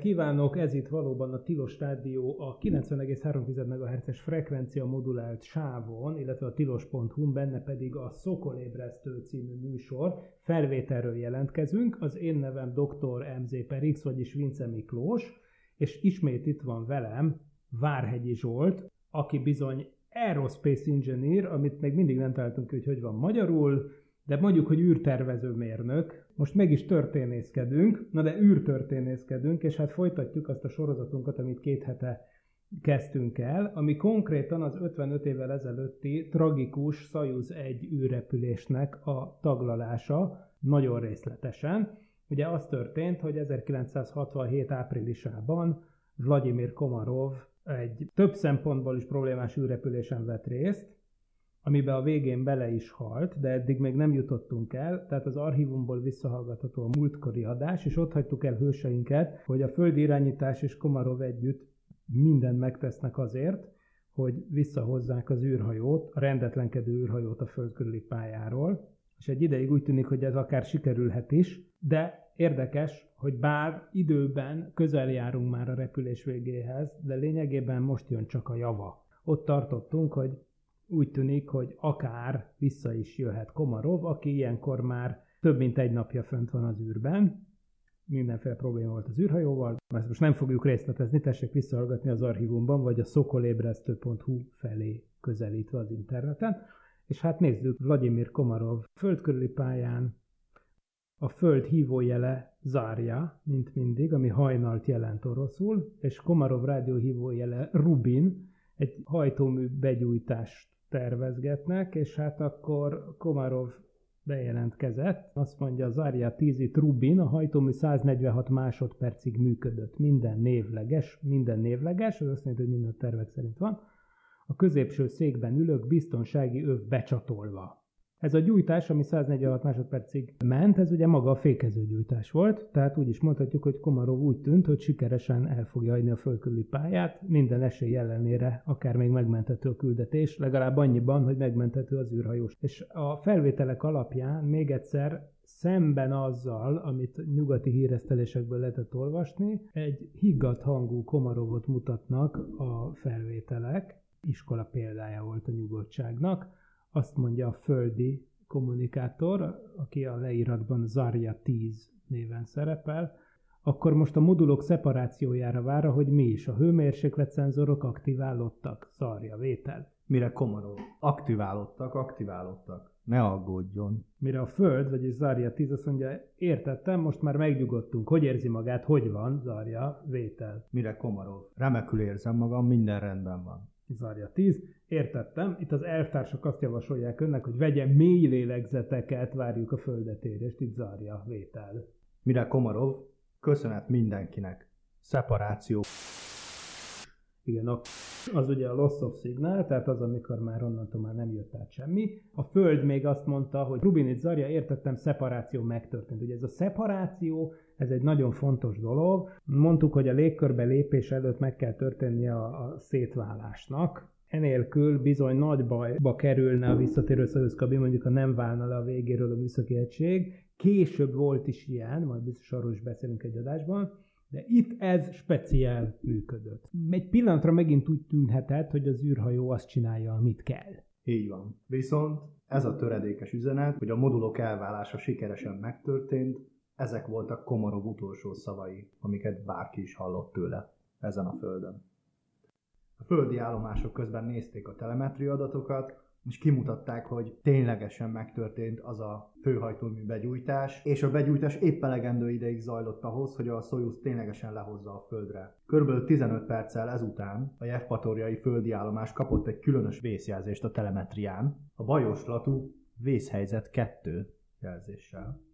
Kívánok! Ez itt valóban a Tilos Rádió a 90,3 MHz-es frekvencia modulált sávon, illetve a tilos.hu, benne pedig a Szokolébresztő című műsor. Felvételről jelentkezünk. Az én nevem Dr. MZ Perix, vagyis Vince Miklós, és ismét itt van velem Várhegyi Zsolt, aki bizony Aerospace Engineer, amit még mindig nem találtunk hogy hogy van magyarul, de mondjuk, hogy űrtervező mérnök. Most meg is történészkedünk, na de űrtörténészkedünk, és hát folytatjuk azt a sorozatunkat, amit két hete kezdtünk el, ami konkrétan az 55 évvel ezelőtti tragikus Soyuz 1 űrrepülésnek a taglalása, nagyon részletesen. Ugye az történt, hogy 1967 áprilisában Vladimir Komarov egy több szempontból is problémás űrrepülésen vett részt, amiben a végén bele is halt, de eddig még nem jutottunk el, tehát az archívumból visszahallgatható a múltkori adás, és ott hagytuk el hőseinket, hogy a földi irányítás és Komarov együtt mindent megtesznek azért, hogy visszahozzák az űrhajót, a rendetlenkedő űrhajót a föld körüli pályáról, és egy ideig úgy tűnik, hogy ez akár sikerülhet is, de érdekes, hogy bár időben közel járunk már a repülés végéhez, de lényegében most jön csak a java. Ott tartottunk, hogy úgy tűnik, hogy akár vissza is jöhet Komarov, aki ilyenkor már több mint egy napja fönt van az űrben. Mindenféle probléma volt az űrhajóval. Ezt most nem fogjuk részletezni, tessék visszahallgatni az archívumban, vagy a szokolébresztő.hu felé közelítve az interneten. És hát nézzük, Vladimir Komarov földkörüli pályán, a föld hívójele zárja, mint mindig, ami hajnalt jelent oroszul, és Komarov rádió hívójele Rubin, egy hajtómű begyújtást tervezgetnek, és hát akkor Komarov bejelentkezett, azt mondja, az 10 itt Rubin, a hajtómű 146 másodpercig működött, minden névleges, minden névleges, az azt jelenti, hogy minden tervek szerint van. A középső székben ülök, biztonsági öv becsatolva. Ez a gyújtás, ami 146 másodpercig ment, ez ugye maga a fékező gyújtás volt, tehát úgy is mondhatjuk, hogy Komarov úgy tűnt, hogy sikeresen el fogja hagyni a földkörüli pályát, minden esély ellenére akár még megmenthető a küldetés, legalább annyiban, hogy megmenthető az űrhajós. És a felvételek alapján még egyszer szemben azzal, amit nyugati híresztelésekből lehetett olvasni, egy higgadt hangú Komarovot mutatnak a felvételek, iskola példája volt a nyugodtságnak, azt mondja a földi kommunikátor, aki a leíratban Zarya 10 néven szerepel, akkor most a modulok szeparációjára vár, hogy mi is. A hőmérsékletszenzorok aktiválódtak. Zarja, vétel. Mire Komarov? Aktiválódtak, aktiválódtak. Ne aggódjon. Mire a Föld, vagyis Zarja 10 azt mondja, értettem, most már megnyugodtunk. Hogy érzi magát, hogy van, Zarja, vétel. Mire Komarov? Remekül érzem magam, minden rendben van. Zarja 10. Értettem. Itt az elvtársak azt javasolják önnek, hogy vegye mély lélegzeteket, várjuk a földetérést. Itt Zarja, vétel. Mire Komarov? Köszönet mindenkinek. Szeparáció. Igen, a, az ugye a loss of signal, tehát az, amikor már onnantól már nem jött át semmi. A Föld még azt mondta, hogy Rubinit Zarja, értettem, szeparáció megtörtént. Ugye ez a szeparáció, ez egy nagyon fontos dolog. Mondtuk, hogy a légkörbe lépés előtt meg kell történnie a, a szétválásnak. Enélkül bizony nagy bajba kerülne a visszatérő szövetszkabin, mondjuk ha nem válna le a végéről a műszaki egység. Később volt is ilyen, majd biztos arról is beszélünk egy adásban, de itt ez speciál működött. Egy pillanatra megint úgy tűnhetett, hogy az űrhajó azt csinálja, amit kell. Így van. Viszont ez a töredékes üzenet, hogy a modulok elválása sikeresen megtörtént, ezek voltak Komarov utolsó szavai, amiket bárki is hallott tőle ezen a földön. A földi állomások közben nézték a telemetria adatokat, és kimutatták, hogy ténylegesen megtörtént az a főhajtómű begyújtás, és a begyújtás épp elegendő ideig zajlott ahhoz, hogy a Soyuz ténylegesen lehozza a Földre. Körülbelül 15 perccel ezután a Jevpatoriai földi állomás kapott egy különös vészjelzést a telemetrián, a bajoslatú vészhelyzet 2 jelzéssel.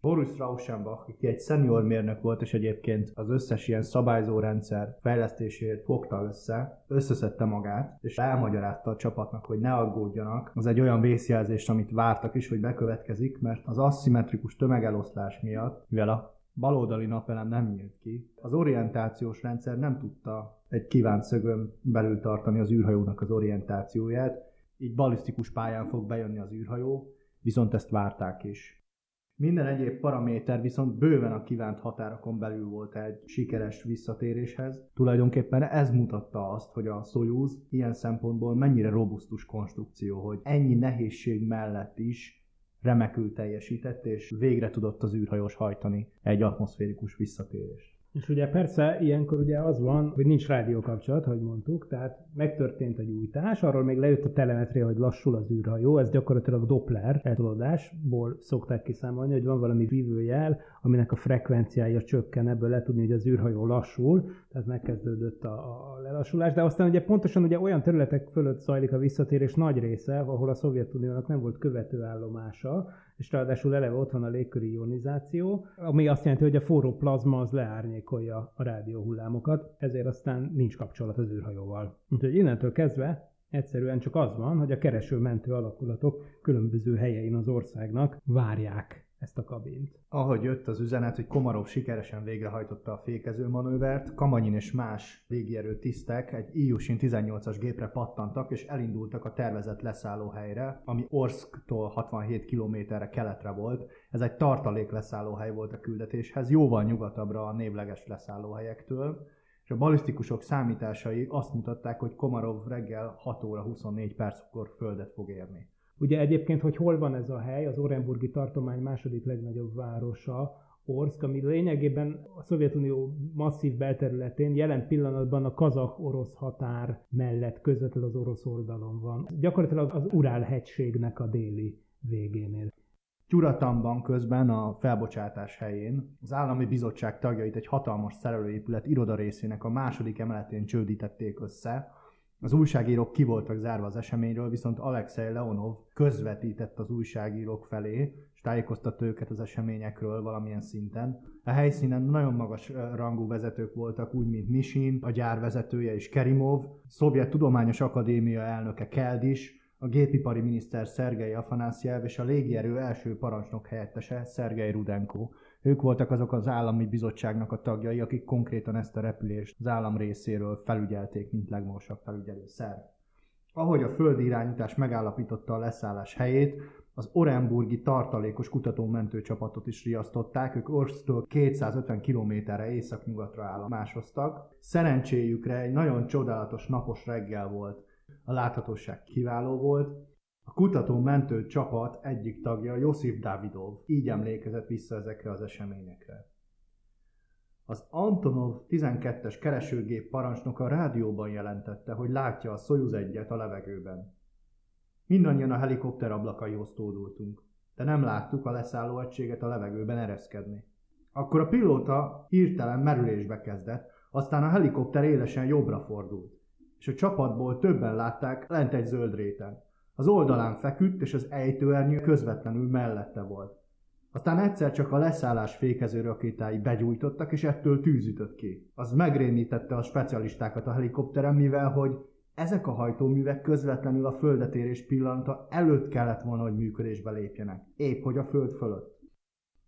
Boris Rauschenbach, aki egy senior mérnök volt, és egyébként az összes ilyen szabályzó rendszer fejlesztésért fogta össze, összeszedte magát, és elmagyarázta a csapatnak, hogy ne aggódjanak. Az egy olyan vészjelzés, amit vártak is, hogy bekövetkezik, mert az aszimmetrikus tömegeloszlás miatt, mivel a baloldali napelem nem nyílt ki, az orientációs rendszer nem tudta egy kívánt szögön belül tartani az űrhajónak az orientációját, így balisztikus pályán fog bejönni az űrhajó, viszont ezt várták is. Minden egyéb paraméter viszont bőven a kívánt határokon belül volt egy sikeres visszatéréshez. Tulajdonképpen ez mutatta azt, hogy a Soyuz ilyen szempontból mennyire robusztus konstrukció, hogy ennyi nehézség mellett is remekül teljesített, és végre tudott az űrhajós hajtani egy atmoszférikus visszatérést. És ugye persze ilyenkor ugye az van, hogy nincs rádiókapcsolat, ahogy mondtuk, tehát megtörtént a gyújtás, arról még lejött a telemetria, hogy lassul az űrhajó, ez gyakorlatilag Doppler eltolódásból szokták kiszámolni, hogy van valami vívőjel, aminek a frekvenciája csökken, ebből le tudni, hogy az űrhajó lassul, tehát megkezdődött a, a lelassulás, de aztán ugye pontosan ugye olyan területek fölött zajlik a visszatérés nagy része, ahol a Szovjetuniónak nem volt követőállomása, és ráadásul eleve ott van a légköri ionizáció, ami azt jelenti, hogy a forró plazma az leárnyékolja a rádióhullámokat, ezért aztán nincs kapcsolat az űrhajóval. Úgyhogy innentől kezdve egyszerűen csak az van, hogy a kereső-mentő alakulatok különböző helyein az országnak várják ezt a kabint. Ahogy jött az üzenet, hogy Komarov sikeresen végrehajtotta a fékező manővert, Kamanyin és más légierő tisztek egy Ilyushin 18-as gépre pattantak és elindultak a tervezett leszállóhelyre, ami Orszktól 67 kilométerre keletre volt. Ez egy tartalék leszállóhely volt a küldetéshez, jóval nyugatabbra a névleges leszállóhelyektől és a balisztikusok számításai azt mutatták, hogy Komarov reggel 6 óra 24 perckor földet fog érni. Ugye egyébként, hogy hol van ez a hely, az Orenburgi tartomány második legnagyobb városa, Orszk, ami lényegében a Szovjetunió masszív belterületén jelen pillanatban a kazak-orosz határ mellett közvetlenül az orosz oldalon van. Gyakorlatilag az Urál-hegységnek a déli végénél. Tyuratamban közben a felbocsátás helyén az állami bizottság tagjait egy hatalmas szerelőépület irodarészének a második emeletén csődítették össze. Az újságírók ki voltak zárva az eseményről, viszont Alexei Leonov közvetített az újságírók felé, és tájékoztatta őket az eseményekről valamilyen szinten. A helyszínen nagyon magas rangú vezetők voltak, úgy mint Mishin, a gyár vezetője és Kerimov, Szovjet Tudományos Akadémia elnöke Keldis, a gépipari miniszter Szergei Afanásjev és a légierő első parancsnok helyettese Szergei Rudenko. Ők voltak azok az állami bizottságnak a tagjai, akik konkrétan ezt a repülést az állam részéről felügyelték, mint legmagasabb felügyelő szerv. Ahogy a földi irányítás megállapította a leszállás helyét, az Orenburgi tartalékos kutatómentő csapatot is riasztották, ők Orsztól 250 kilométerre északnyugatra állomásoztak. Szerencséjükre egy nagyon csodálatos napos reggel volt. A láthatóság kiváló volt, a kutató-mentő csapat egyik tagja, Josif Davidov, így emlékezett vissza ezekre az eseményekre. Az Antonov 12-es keresőgép parancsnoka rádióban jelentette, hogy látja a Soyuz egyet a levegőben. Mindannyian a helikopter ablakaihoz tódultunk, de nem láttuk a leszálló egységet a levegőben ereszkedni. Akkor a pilóta hirtelen merülésbe kezdett, aztán a helikopter élesen jobbra fordult, és a csapatból többen látták lent egy zöld réten. Az oldalán feküdt, és az ejtőernyő közvetlenül mellette volt. Aztán egyszer csak a leszállás fékező rakétái begyújtottak, és ettől tűz ütött ki. Az megrémítette a specialistákat a helikopteren, mivel hogy ezek a hajtóművek közvetlenül a földetérés pillanata előtt kellett volna, hogy működésbe lépjenek. Épp hogy a föld fölött.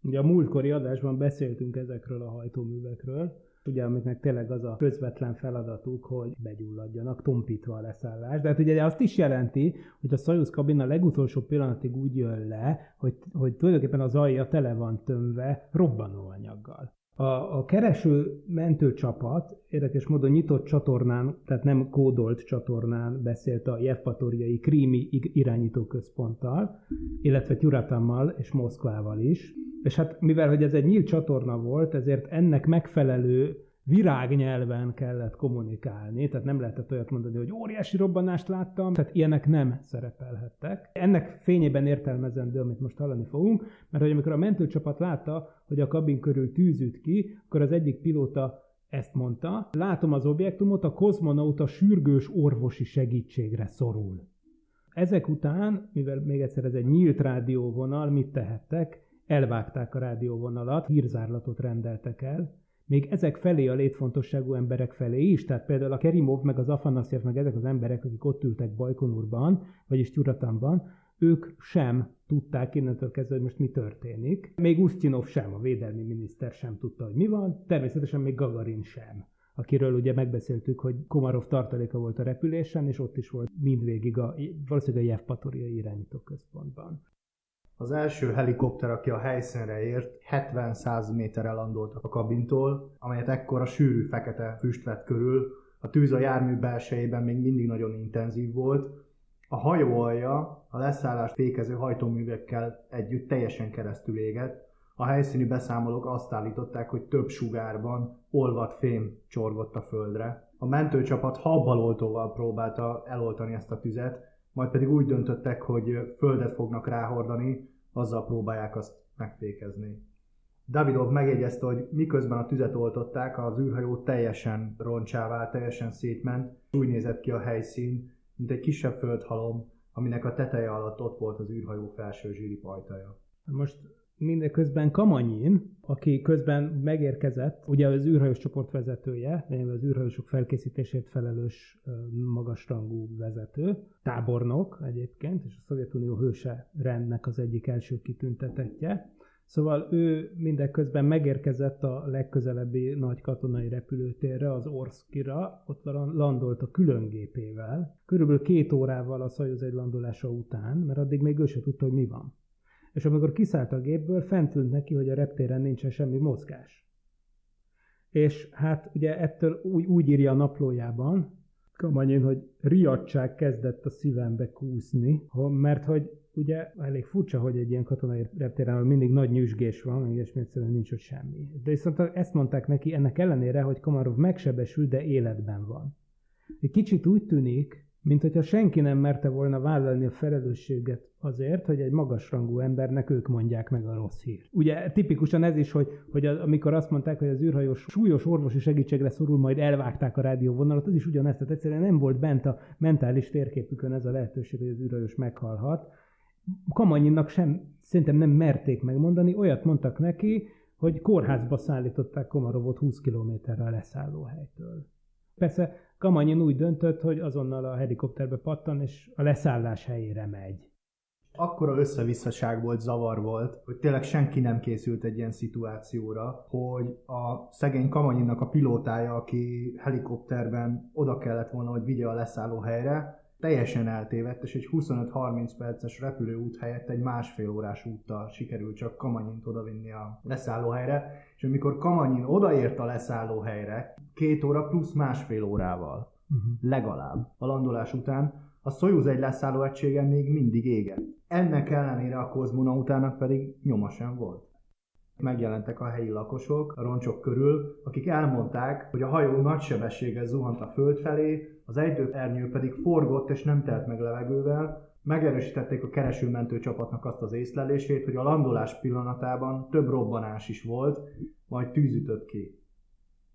Ugye a múltkori adásban beszéltünk ezekről a hajtóművekről, ugye amiknek tényleg az a közvetlen feladatuk, hogy begyulladjanak, tompítva a leszállás. De hát ugye azt is jelenti, hogy a Soyuz kabin a legutolsó pillanatig úgy jön le, hogy, hogy tulajdonképpen az alja tele van tömve robbanóanyaggal. A, a kereső mentőcsapat érdekes módon nyitott csatornán, tehát nem kódolt csatornán beszélt a Jevpatoriai Krími irányítóközponttal, illetve Tyuratammal és Moszkvával is. És hát mivel hogy ez egy nyílt csatorna volt, ezért ennek megfelelő virágnyelven kellett kommunikálni, tehát nem lehetett olyat mondani, hogy óriási robbanást láttam, tehát ilyenek nem szerepelhettek. Ennek fényében értelmezendő, amit most hallani fogunk, mert hogy amikor a mentőcsapat látta, hogy a kabin körül tűzült ki, akkor az egyik pilóta ezt mondta, látom az objektumot, a kozmonauta sürgős orvosi segítségre szorul. Ezek után, mivel még egyszer ez egy nyílt rádióvonal, mit tehettek? elvágták a rádióvonalat, hírzárlatot rendeltek el, még ezek felé a létfontosságú emberek felé is, tehát például a Kerimov, meg az Afanasyev, meg ezek az emberek, akik ott ültek Bajkonurban, vagyis Tyuratanban, ők sem tudták innentől kezdve, hogy most mi történik. Még Usztyinov sem, a védelmi miniszter sem tudta, hogy mi van, természetesen még Gagarin sem akiről ugye megbeszéltük, hogy Komarov tartaléka volt a repülésen, és ott is volt mindvégig a, valószínűleg a Jevpatoriai irányító központban. Az első helikopter, aki a helyszínre ért, 70-100 méterre landoltak a kabintól, amelyet ekkor a sűrű fekete füst vett körül. A tűz a jármű belsejében még mindig nagyon intenzív volt. A hajó alja a leszállást fékező hajtóművekkel együtt teljesen keresztül égett. A helyszíni beszámolók azt állították, hogy több sugárban olvat fém csorgott a földre. A mentőcsapat habbaloltóval próbálta eloltani ezt a tüzet, majd pedig úgy döntöttek, hogy földet fognak ráhordani, azzal próbálják azt megfékezni. Davidov megjegyezte, hogy miközben a tüzet oltották, az űrhajó teljesen roncsá vált, teljesen szétment, úgy nézett ki a helyszín, mint egy kisebb földhalom, aminek a teteje alatt ott volt az űrhajó felső zsíripajtaja. Most mindeközben Kamanyin, aki közben megérkezett, ugye az űrhajós csoport vezetője, az űrhajósok felkészítésért felelős magasrangú vezető, tábornok egyébként, és a Szovjetunió hőse rendnek az egyik első kitüntetetje. Szóval ő mindeközben megérkezett a legközelebbi nagy katonai repülőtérre, az Orszkira, ott landolt a különgépével, körülbelül két órával a Szajuz egy landolása után, mert addig még ő se tudta, hogy mi van és amikor kiszállt a gépből, fent tűnt neki, hogy a reptéren nincsen semmi mozgás. És hát ugye ettől úgy, úgy írja a naplójában, Kamanyin, hogy riadság kezdett a szívembe kúszni, mert hogy ugye elég furcsa, hogy egy ilyen katonai reptéren mindig nagy nyüzsgés van, és egyszerűen nincs ott semmi. De viszont ezt mondták neki ennek ellenére, hogy Komarov megsebesült, de életben van. Egy kicsit úgy tűnik, mint hogyha senki nem merte volna vállalni a felelősséget azért, hogy egy magasrangú embernek ők mondják meg a rossz hírt. Ugye tipikusan ez is, hogy, hogy az, amikor azt mondták, hogy az űrhajós súlyos orvosi segítségre szorul, majd elvágták a rádióvonalat, az is ugyanezt, tehát egyszerűen nem volt bent a mentális térképükön ez a lehetőség, hogy az űrhajós meghalhat. Kamanyinnak sem, szerintem nem merték megmondani, olyat mondtak neki, hogy kórházba szállították Komarovot 20 kilométerre a leszállóhelytől. Persze Kamanyin úgy döntött, hogy azonnal a helikopterbe pattan, és a leszállás helyére megy. Akkora összevisszaság volt, zavar volt, hogy tényleg senki nem készült egy ilyen szituációra, hogy a szegény Kamanyinnak a pilótája, aki helikopterben oda kellett volna, hogy vigye a leszálló helyre, teljesen eltévedt, és egy 25-30 perces repülőút helyett egy másfél órás úttal sikerült csak Kamanyint odavinni a leszállóhelyre, és amikor Kamanyin odaért a leszállóhelyre, két óra plusz másfél órával, uh-huh. legalább a landolás után, a Soyuz egy leszálló egységen még mindig égett. Ennek ellenére a kozmonautának pedig nyoma sem volt. Megjelentek a helyi lakosok a roncsok körül, akik elmondták, hogy a hajó nagy sebességgel zuhant a föld felé, az ernyő pedig forgott és nem telt meg levegővel, megerősítették a keresőmentő csapatnak azt az észlelését, hogy a landolás pillanatában több robbanás is volt, majd tűz ütött ki.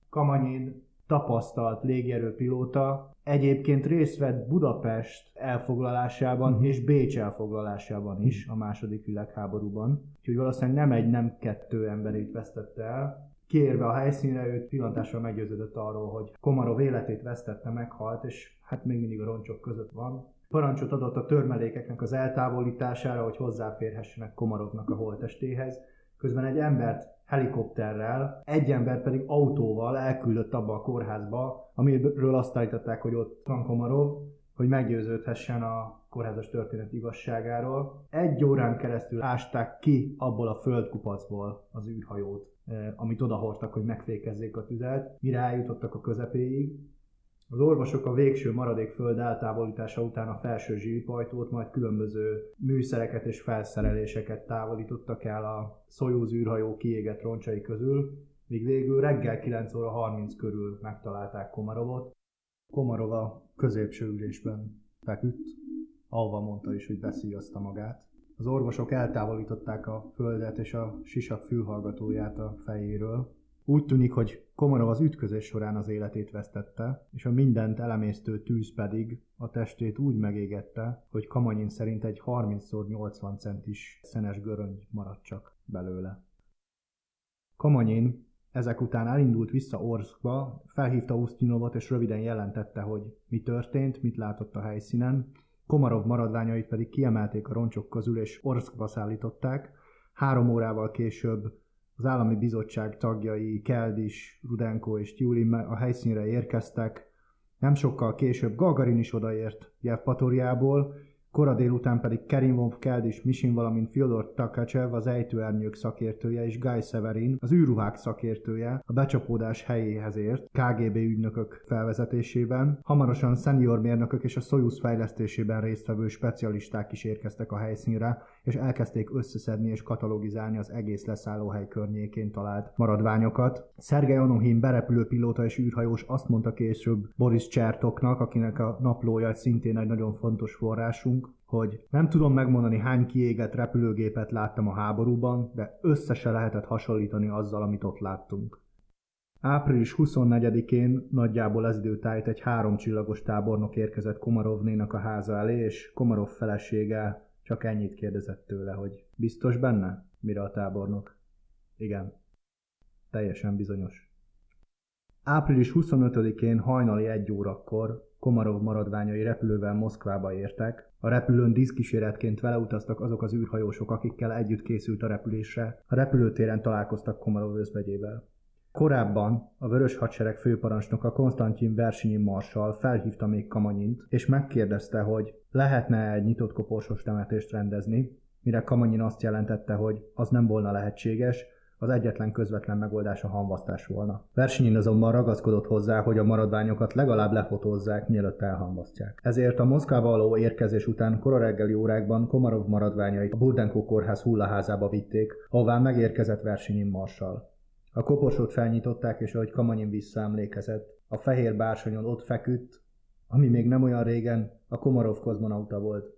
Kamanyin tapasztalt légierőpilóta, egyébként részt vett Budapest elfoglalásában uh-huh. és Bécs elfoglalásában is a második világháborúban. Úgyhogy valószínűleg nem egy, nem kettő emberét vesztette el. Kérve a helyszínre, őt pillantásra meggyőződött arról, hogy Komarov életét vesztette, meghalt, és hát még mindig a roncsok között van. Parancsot adott a törmelékeknek az eltávolítására, hogy hozzáférhessenek Komarovnak a holtestéhez. Közben egy embert helikopterrel, egy ember pedig autóval elküldött abba a kórházba, amiről azt állították, hogy ott van Komarov, hogy meggyőződhessen a kórházas történet igazságáról. Egy órán keresztül ásták ki abból a földkupacból az űrhajót, eh, amit odahordtak, hogy megfékezzék a tüzet, mire eljutottak a közepéig. Az orvosok a végső maradék föld eltávolítása után a felső zsírpajtót, majd különböző műszereket és felszereléseket távolítottak el a Soyuz űrhajó kiégett roncsai közül, míg végül reggel 9 óra 30 körül megtalálták Komarovot. Komarov a középső ülésben feküdt, ahova mondta is, hogy beszíjazta magát. Az orvosok eltávolították a földet és a sisak fülhallgatóját a fejéről, Úgy tűnik, hogy Komarov az ütközés során az életét vesztette, és a mindent elemésztő tűz pedig a testét úgy megégette, hogy Kamanyin szerint egy 30x80 centis szenes göröngy maradt csak belőle. Kamanyin ezek után elindult vissza Orszkba, felhívta Usztyinovot és röviden jelentette, hogy mi történt, mit látott a helyszínen. Komarov maradványait pedig kiemelték a roncsok közül és Orszkba szállították. Három órával később az állami bizottság tagjai Keldis, Rudenko és Tyulin a helyszínre érkeztek. Nem sokkal később Gagarin is odaért Jevpatoriából, Kora délután pedig Kerimov Keldis Misin, valamint Fyodor Takachev, az ejtőernyők szakértője, és Guy Severin, az űrruhák szakértője, a becsapódás helyéhez ért, KGB ügynökök felvezetésében. Hamarosan senior mérnökök és a Soyuz fejlesztésében résztvevő specialisták is érkeztek a helyszínre, és elkezdték összeszedni és katalogizálni az egész leszállóhely környékén talált maradványokat. Szergej Onohin berepülőpilóta és űrhajós azt mondta később Boris Csertoknak, akinek a naplója szintén egy nagyon fontos forrásunk, hogy nem tudom megmondani hány kiégett repülőgépet láttam a háborúban, de össze se lehetett hasonlítani azzal, amit ott láttunk. Április 24-én nagyjából ez időtájt egy háromcsillagos tábornok érkezett Komarovnénak a háza elé, és Komarov felesége csak ennyit kérdezett tőle, hogy biztos benne? Mire a tábornok? Igen. Teljesen bizonyos. Április 25-én hajnali egy órakor Komarov maradványai repülővel Moszkvába értek. A repülőn díszkíséretként vele utaztak azok az űrhajósok, akikkel együtt készült a repülésre. A repülőtéren találkoztak Komarov özvegyével. Korábban a Vörös Hadsereg főparancsnoka Konstantin Versinyi Marsal felhívta még Kamanyint, és megkérdezte, hogy lehetne egy nyitott koporsos temetést rendezni, mire Kamanyin azt jelentette, hogy az nem volna lehetséges, az egyetlen közvetlen megoldás a hamvasztás volna. Versenyin azonban ragaszkodott hozzá, hogy a maradványokat legalább lefotózzák, mielőtt elhamvasztják. Ezért a Moszkvába való érkezés után kora reggeli órákban Komarov maradványait a Burdenko kórház hullaházába vitték, ahová megérkezett Versenyin marsal. A koporsót felnyitották, és ahogy Kamanyin visszaemlékezett, a fehér bársonyon ott feküdt, ami még nem olyan régen a Komarov kozmonauta volt.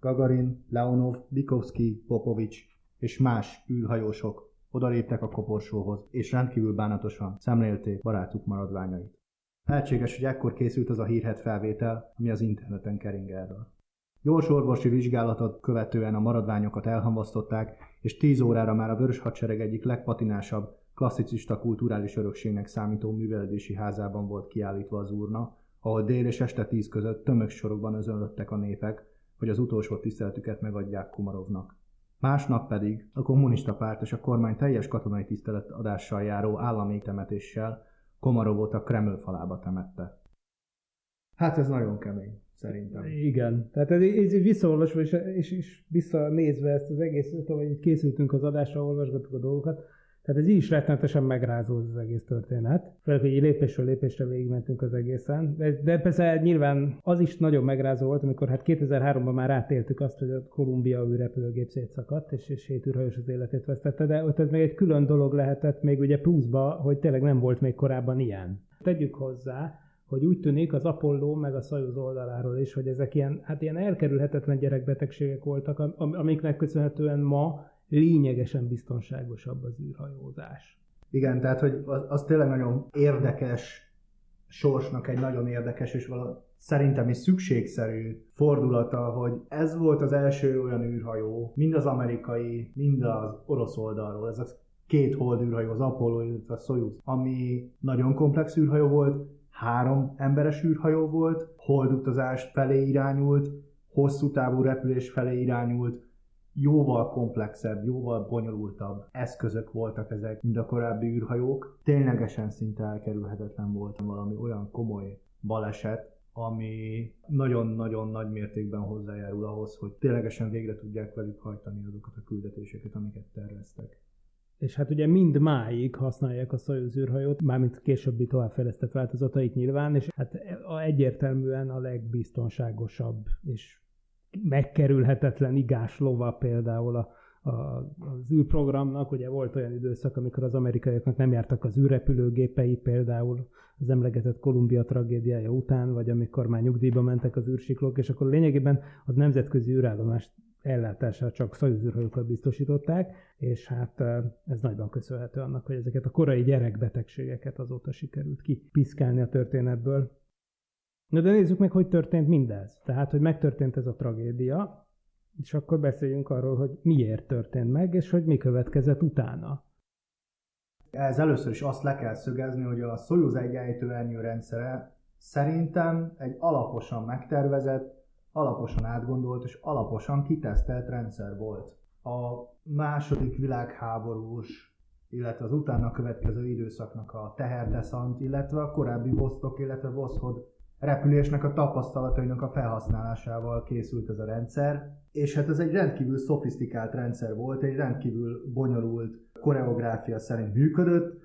Gagarin, Leonov, Bikovsky, Popovics és más űrhajósok odaléptek a koporsóhoz, és rendkívül bánatosan szemlélték barátuk maradványait. Lehetséges, hogy ekkor készült az a hírhet felvétel, ami az interneten kering erről. Gyors orvosi vizsgálatot követően a maradványokat elhamvasztották, és 10 órára már a Vörös Hadsereg egyik legpatinásabb, klasszicista kulturális örökségnek számító művelődési házában volt kiállítva az urna, ahol dél és este 10 között tömegsorokban özönlöttek a népek, hogy az utolsó tiszteletüket megadják Kumarovnak. Másnap pedig a kommunista párt és a kormány teljes katonai tiszteletadással járó állami temetéssel Komarovot a Kreml falába temette. Hát ez nagyon kemény, szerintem. Igen, tehát ez, ez visszaolvasva és, és, és visszanézve ezt az egész, hogy készültünk az adásra, olvasgattuk a dolgokat, tehát ez így is rettenetesen megrázó az egész történet. Főleg, hogy lépésről lépésre végigmentünk az egészen. De, de persze nyilván az is nagyon megrázó volt, amikor hát 2003-ban már átéltük azt, hogy a Kolumbia űrrepülőgép szétszakadt, és, és hét űrhajós az életét vesztette, de ott ez még egy külön dolog lehetett még ugye pluszba, hogy tényleg nem volt még korábban ilyen. Tegyük hozzá, hogy úgy tűnik az Apollo meg a Soyuz oldaláról is, hogy ezek ilyen, hát ilyen elkerülhetetlen gyerekbetegségek voltak, amiknek köszönhetően ma lényegesen biztonságosabb az űrhajózás. Igen, tehát hogy az, az tényleg nagyon érdekes sorsnak egy nagyon érdekes és vala, szerintem is szükségszerű fordulata, hogy ez volt az első olyan űrhajó, mind az amerikai, mind az orosz oldalról, ez a két hold űrhajó, az Apollo, illetve a Soyuz, ami nagyon komplex űrhajó volt, három emberes űrhajó volt, holdutazás felé irányult, hosszú távú repülés felé irányult, jóval komplexebb, jóval bonyolultabb eszközök voltak ezek, mint a korábbi űrhajók. Ténylegesen szinte elkerülhetetlen volt valami olyan komoly baleset, ami nagyon-nagyon nagy mértékben hozzájárul ahhoz, hogy ténylegesen végre tudják velük hajtani azokat a küldetéseket, amiket terveztek. És hát ugye mind máig használják a Soyuz űrhajót, mármint későbbi továbbfejlesztett változatait nyilván, és hát egyértelműen a legbiztonságosabb és megkerülhetetlen igás lova például a, a, az űrprogramnak. Ugye volt olyan időszak, amikor az amerikaiaknak nem jártak az űrrepülőgépei, például az emlegetett Kolumbia tragédiája után, vagy amikor már nyugdíjba mentek az űrsiklók, és akkor lényegében az nemzetközi űrállomást ellátását csak szajuzűrhajókat biztosították, és hát ez nagyban köszönhető annak, hogy ezeket a korai gyerekbetegségeket azóta sikerült kipiszkálni a történetből. Na de nézzük meg, hogy történt mindez. Tehát, hogy megtörtént ez a tragédia, és akkor beszéljünk arról, hogy miért történt meg, és hogy mi következett utána. Ez először is azt le kell szögezni, hogy a Soyuz egy rendszere szerintem egy alaposan megtervezett, alaposan átgondolt és alaposan kitesztelt rendszer volt. A második világháborús, illetve az utána következő időszaknak a teherdeszant, illetve a korábbi Vostok, illetve Voszhod repülésnek a tapasztalatainak a felhasználásával készült ez a rendszer, és hát ez egy rendkívül szofisztikált rendszer volt, egy rendkívül bonyolult koreográfia szerint működött.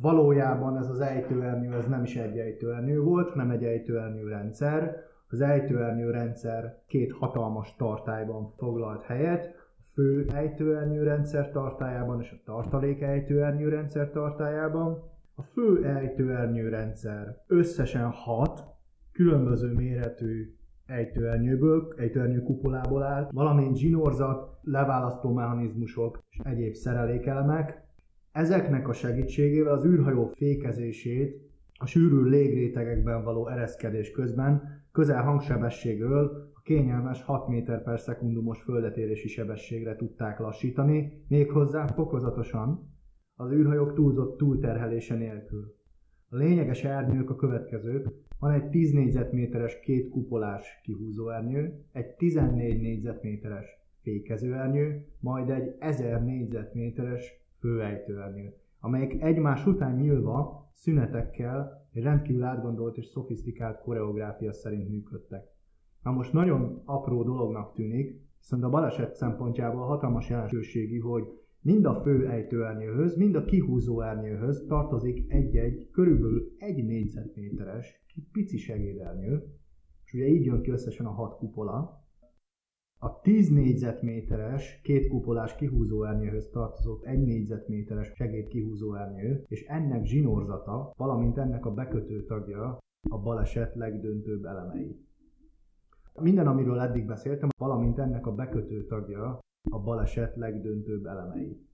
Valójában ez az ejtőernyő ez nem is egy ejtőernyő volt, nem egy ejtőernyő rendszer. Az ejtőernyő rendszer két hatalmas tartályban foglalt helyet, a fő ejtőernyő rendszer tartályában és a tartalék ejtőernyő rendszer tartályában. A fő ejtőernyő rendszer összesen hat különböző méretű ejtőernyőből, ejtőernyő kupolából áll, valamint zsinórzat, leválasztó mechanizmusok és egyéb szerelékelemek. Ezeknek a segítségével az űrhajó fékezését a sűrű légrétegekben való ereszkedés közben közel hangsebességről a kényelmes 6 méter per szekundumos földetérési sebességre tudták lassítani, méghozzá fokozatosan, az űrhajók túlzott túlterhelése nélkül. A lényeges ernyők a következők. Van egy 10 négyzetméteres két kupolás kihúzóernyő, egy 14 négyzetméteres fékezőernyő, majd egy 1000 négyzetméteres főejtőernyő, amelyek egymás után nyílva szünetekkel egy rendkívül átgondolt és szofisztikált koreográfia szerint működtek. Na most nagyon apró dolognak tűnik, viszont a baleset szempontjából hatalmas jelentőségű, hogy mind a fő ejtőernyőhöz, mind a kihúzó ernyőhöz tartozik egy-egy, körülbelül egy négyzetméteres, pici segédernyő, és ugye így jön ki összesen a hat kupola. A 10 négyzetméteres, két kupolás kihúzó ernyőhöz tartozó egy négyzetméteres segéd kihúzó ernyő, és ennek zsinórzata, valamint ennek a bekötő tagja a baleset legdöntőbb elemei. Minden, amiről eddig beszéltem, valamint ennek a bekötő tagja a baleset legdöntőbb elemei.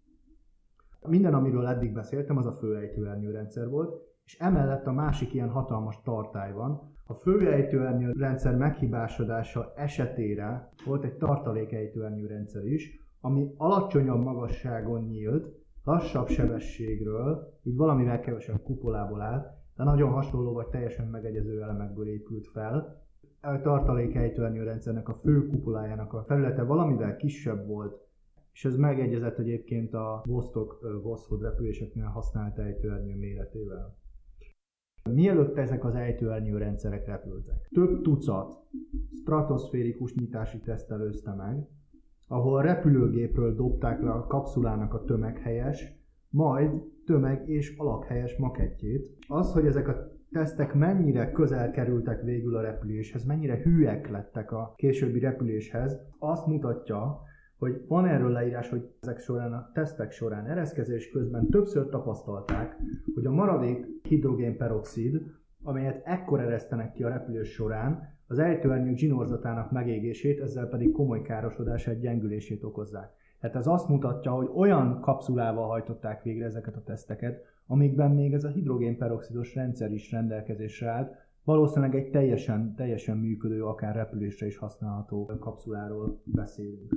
Minden, amiről eddig beszéltem, az a főejtőernyő rendszer volt, és emellett a másik ilyen hatalmas tartály van. A főejtőernyő rendszer meghibásodása esetére volt egy tartalékejtőernyő rendszer is, ami alacsonyabb magasságon nyílt, lassabb sebességről, így valamivel kevesebb kupolából állt, de nagyon hasonló vagy teljesen megegyező elemekből épült fel, a tartalékejtőernyő rendszernek a fő kupolájának a felülete valamivel kisebb volt, és ez megegyezett egyébként a Vostok Voszhod repüléseknél használt ejtőernyő méretével. Mielőtt ezek az ejtőernyő rendszerek repültek, több tucat stratoszférikus nyitási teszt előzte meg, ahol repülőgépről dobták le a kapszulának a tömeghelyes, majd tömeg és alakhelyes makettjét. Az, hogy ezek a tesztek mennyire közel kerültek végül a repüléshez, mennyire hűek lettek a későbbi repüléshez, azt mutatja, hogy van erről leírás, hogy ezek során a tesztek során ereszkezés közben többször tapasztalták, hogy a maradék hidrogénperoxid, amelyet ekkor eresztenek ki a repülés során, az ejtőernyők zsinórzatának megégését, ezzel pedig komoly károsodását, gyengülését okozzák. Tehát ez azt mutatja, hogy olyan kapszulával hajtották végre ezeket a teszteket, amikben még ez a hidrogénperoxidos rendszer is rendelkezésre állt, valószínűleg egy teljesen, teljesen működő, akár repülésre is használható kapszuláról beszélünk.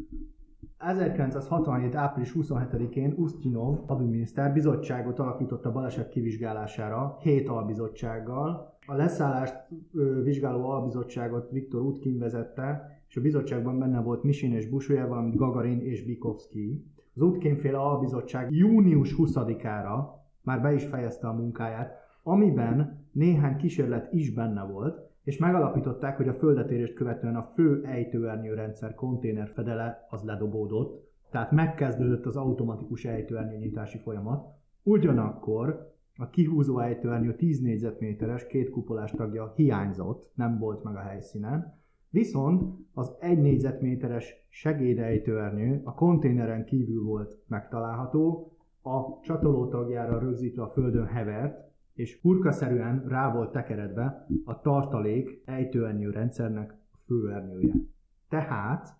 1967. április 27-én Ustinov hadügyminiszter bizottságot alakított a baleset kivizsgálására, hét albizottsággal. A leszállást ö, vizsgáló albizottságot Viktor Utkin vezette, és a bizottságban benne volt Misin és Busoyer, valamint Gagarin és Bikovsky. Az Utkin-féle albizottság június 20-ára már be is fejezte a munkáját, amiben néhány kísérlet is benne volt, és megalapították, hogy a földetérést követően a fő ejtőernyőrendszer konténerfedele az ledobódott, tehát megkezdődött az automatikus ejtőernyőnyitási folyamat. Ugyanakkor a kihúzó ejtőernyő 10 négyzetméteres két kupolás tagja hiányzott, nem volt meg a helyszínen, viszont az 1 négyzetméteres segédejtőernyő a konténeren kívül volt megtalálható, a csatoló tagjára rögzítve a földön hevert, és hurkaszerűen rá volt tekeredve a tartalék ejtőernyő rendszernek a főernyője. Tehát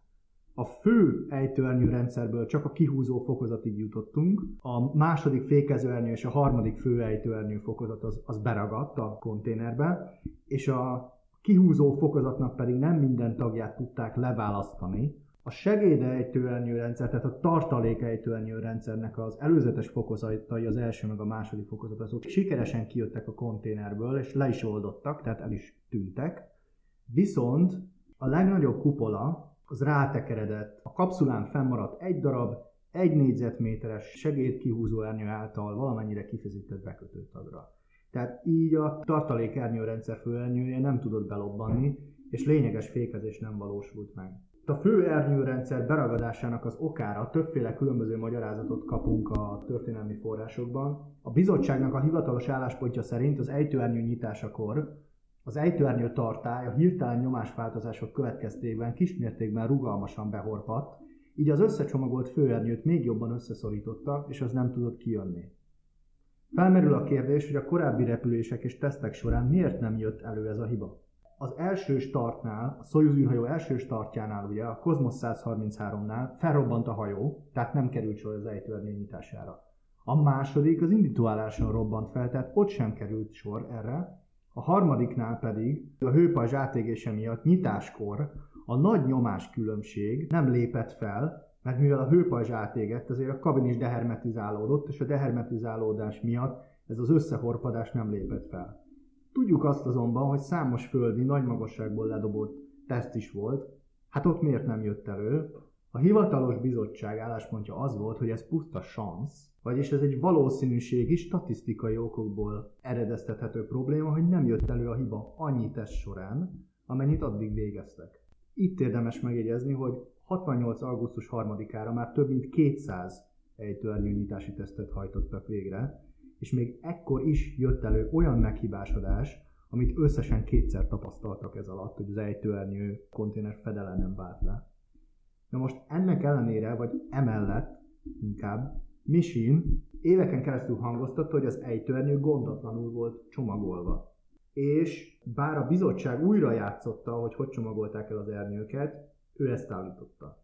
A fő ejtőernyő rendszerből csak a kihúzó fokozatig jutottunk. A második fékezőernyő és a harmadik fő ejtőernyő fokozat az, az beragadt a konténerbe, és a kihúzó fokozatnak pedig nem minden tagját tudták leválasztani. A segédejtőernyő rendszer, tehát a tartalékejtőernyő rendszernek az előzetes fokozatai, az első meg a második fokozat, azok sikeresen kijöttek a konténerből, és le is oldottak, tehát el is tűntek. Viszont a legnagyobb kupola az rátekeredett. A kapszulán fennmaradt egy darab, egy négyzetméteres segédkihúzó ernyő által valamennyire kifizített bekötőtagra. Tehát így a tartalékernyőrendszer főernyője nem tudott belobbanni, és lényeges fékezés nem valósult meg. A fő ernyőrendszer beragadásának az okára többféle különböző magyarázatot kapunk a történelmi forrásokban. A bizottságnak a hivatalos álláspontja szerint az ejtőernyő nyitásakor az ejtőernyő tartály a hirtelen nyomásváltozások következtében kismértékben rugalmasan behorpadt, így az összecsomagolt főernyőt még jobban összeszorította, és az nem tudott kijönni. Felmerül a kérdés, hogy a korábbi repülések és tesztek során miért nem jött elő ez a hiba. Az első startnál, a Soyuz űrhajó első startjánál, ugye a Cosmos 133-nál felrobbant a hajó, tehát nem került sor az ejtőernyő nyitására. A második az indítóálláson robbant fel, tehát ott sem került sor erre, a harmadiknál pedig a hőpajzs átégése miatt nyitáskor a nagy nyomás különbség nem lépett fel, mert mivel a hőpajzs átégett, ezért a kabin is dehermetizálódott, és a dehermetizálódás miatt ez az összehorpadás nem lépett fel. Tudjuk azt azonban, hogy számos földi nagy magasságból ledobott teszt is volt, hát ott miért nem jött elő? A hivatalos bizottság álláspontja az volt, hogy ez puszta szansz, vagyis ez egy valószínűségi, statisztikai okokból eredeztethető probléma, hogy nem jött elő a hiba annyi teszt során, amennyit addig végeztek. Itt érdemes megjegyezni, hogy 68. augusztus 3-ára már több mint 200 ejtőernyőnyitási tesztet hajtottak végre, és még ekkor is jött elő olyan meghibásodás, amit összesen kétszer tapasztaltak ez alatt, hogy az ejtőernyő konténer fedele nem vált le. Na most ennek ellenére, vagy emellett inkább Misin éveken keresztül hangoztatta, hogy az ejtőernyő gondatlanul volt csomagolva. És bár a bizottság újra játszotta, hogy hogy csomagolták el az ernyőket, ő ezt állította.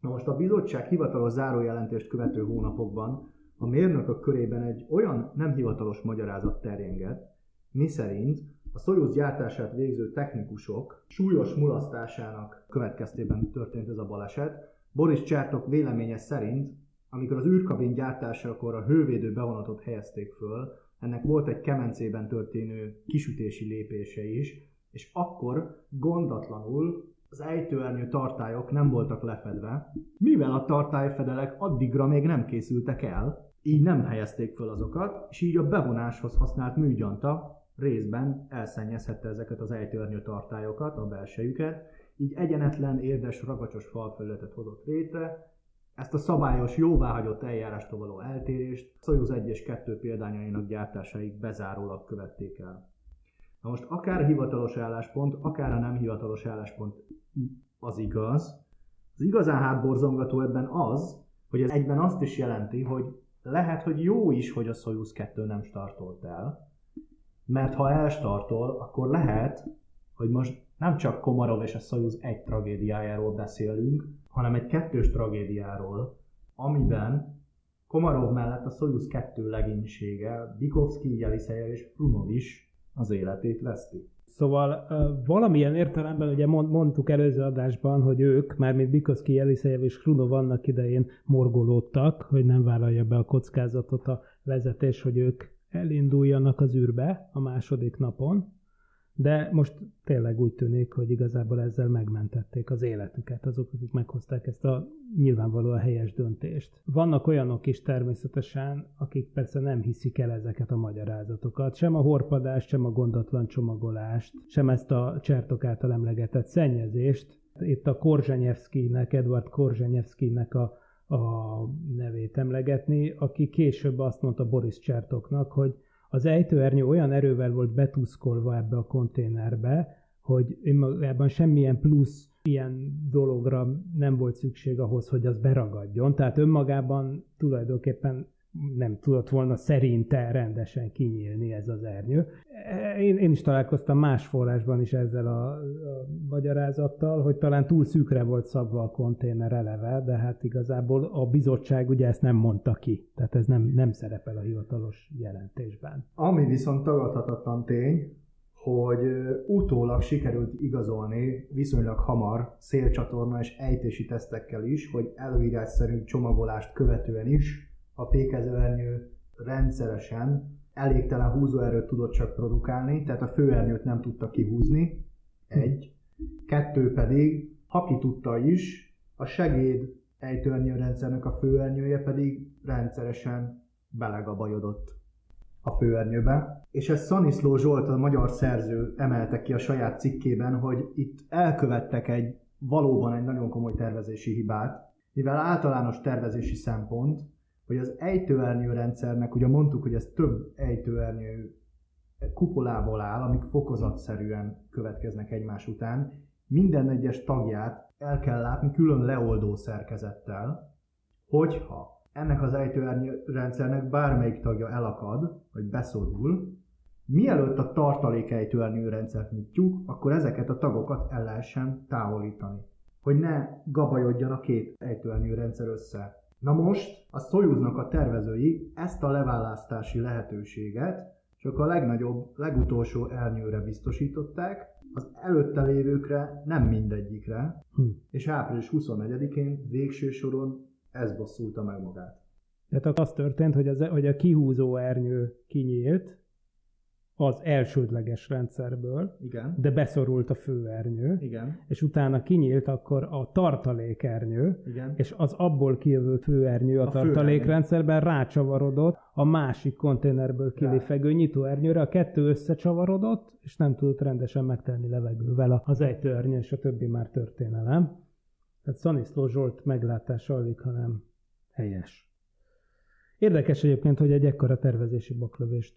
Na most a bizottság hivatalos zárójelentést követő hónapokban a mérnökök körében egy olyan nem hivatalos magyarázat terjengett, miszerint a Soyuz gyártását végző technikusok súlyos mulasztásának következtében történt ez a baleset. Boris Csertok véleménye szerint amikor az űrkabin gyártásakor a hővédő bevonatot helyezték föl, ennek volt egy kemencében történő kisütési lépése is, és akkor gondatlanul az ejtőernyő tartályok nem voltak lefedve, mivel a tartályfedelek addigra még nem készültek el, így nem helyezték föl azokat, és így a bevonáshoz használt műgyanta részben elszennyezhette ezeket az ejtőernyő tartályokat, a belsejüket, így egyenetlen, érdes, ragacsos falfelületet hozott létre, ezt a szabályos, jóváhagyott eljárástól való eltérést Soyuz 1 és 2 példányainak gyártásaik bezárólag követték el. Na most akár hivatalos álláspont, akár a nem hivatalos álláspont az igaz. Az igazán hátborzongató ebben az, hogy ez egyben azt is jelenti, hogy lehet, hogy jó is, hogy a Soyuz 2 nem startolt el, mert ha elstartol, akkor lehet, hogy most nem csak Komarov és a Soyuz egy tragédiájáról beszélünk, hanem egy kettős tragédiáról, amiben Komarov mellett a Soyuz 2 legénysége, Bikovsky, Jelisejev és Prunov is az életét veszti. Szóval valamilyen értelemben ugye mondtuk előző adásban, hogy ők, mármint Bikovsky, Jelisejev és Krunov annak idején morgolódtak, hogy nem vállalja be a kockázatot a vezetés, hogy ők elinduljanak az űrbe a második napon, de most tényleg úgy tűnik, hogy igazából ezzel megmentették az életüket azok, akik meghozták ezt a nyilvánvalóan helyes döntést. Vannak olyanok is természetesen, akik persze nem hiszik el ezeket a magyarázatokat, sem a horpadást, sem a gondatlan csomagolást, sem ezt a Csertok által emlegetett szennyezést. Itt a Korzsenyevszkinek, Edward Korzsenyevszkinek a, a nevét emlegetni, aki később azt mondta Boris Csertoknak, hogy az ejtőernyő olyan erővel volt betuszkolva ebbe a konténerbe, hogy önmagában semmilyen plusz ilyen dologra nem volt szükség ahhoz, hogy az beragadjon. Tehát önmagában tulajdonképpen nem tudott volna szerinte rendesen kinyílni ez az ernyő. Én, én is találkoztam más forrásban is ezzel a, a magyarázattal, hogy talán túl szűkre volt szabva a konténer eleve, de hát igazából a bizottság ugye ezt nem mondta ki, tehát ez nem, nem szerepel a hivatalos jelentésben. Ami viszont tagadhatatlan tény, hogy utólag sikerült igazolni viszonylag hamar szélcsatorna és ejtési tesztekkel is, hogy előírásszerű csomagolást követően is a fékezőernyő rendszeresen elégtelen húzóerőt tudott csak produkálni, tehát a főernyőt nem tudta kihúzni, egy. Kettő pedig, ha ki tudta is, a segéd ejtőernyőrendszernek a főernyője pedig rendszeresen belegabajodott a főernyőbe. És ezt Szaniszló Zsolt, a magyar szerző emelte ki a saját cikkében, hogy itt elkövettek egy valóban egy nagyon komoly tervezési hibát, mivel általános tervezési szempont, hogy az ejtőernyőrendszernek, ugye mondtuk, hogy ez több ejtőernyő kupolából áll, amik fokozatszerűen következnek egymás után. Minden egyes tagját el kell látni külön leoldó szerkezettel, hogyha ennek az ejtőernyőrendszernek bármelyik tagja elakad, vagy beszorul, mielőtt a tartalék ejtőernyőrendszert nyitjuk, akkor ezeket a tagokat el lehessen távolítani. Hogy ne gabajodjon a két ejtőernyőrendszer össze. Na most a Soyuznak a tervezői ezt a leválasztási lehetőséget csak a legnagyobb, legutolsó ernyőre biztosították, az előtte lévőkre nem mindegyikre, Hm. és április 24-én végső soron ez bosszulta meg magát. Tehát az történt, hogy, az, hogy a kihúzó ernyő kinyílt az elsődleges rendszerből, Igen. de beszorult a főernyő, Igen. és utána kinyílt akkor a tartalékernyő, Igen. és az abból kijövő főernyő a, A tartalékrendszerben rácsavarodott a másik konténerből kilifegő nyitóernyőre, a kettő összecsavarodott, és nem tudott rendesen megtenni levegővel az ejtőernyő, és a többi már történelem. Tehát Szaniszló Zsolt meglátása alig, hanem helyes. Érdekes egyébként, hogy egy ekkora tervezési baklövést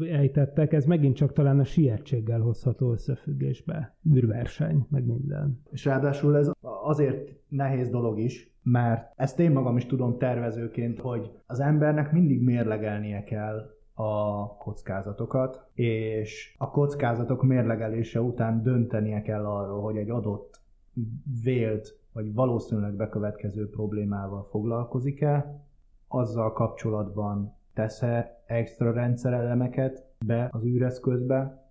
ejtettek, ez megint csak talán a sietséggel hozható összefüggésbe. űrverseny, meg minden. És ráadásul ez azért nehéz dolog is, mert ezt én magam is tudom tervezőként, hogy az embernek mindig mérlegelnie kell a kockázatokat, és a kockázatok mérlegelése után döntenie kell arról, hogy egy adott vélt vagy valószínűleg bekövetkező problémával foglalkozik-e, azzal kapcsolatban tesz-e extra rendszerelemeket be az űreszközbe,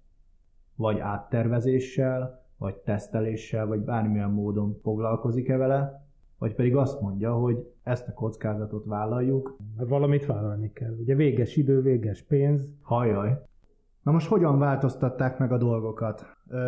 vagy áttervezéssel, vagy teszteléssel, vagy bármilyen módon foglalkozik-e vele, vagy pedig azt mondja, hogy ezt a kockázatot vállaljuk, Mert valamit vállalni kell. Ugye véges idő, véges pénz. hajjaj. Na most hogyan változtatták meg a dolgokat?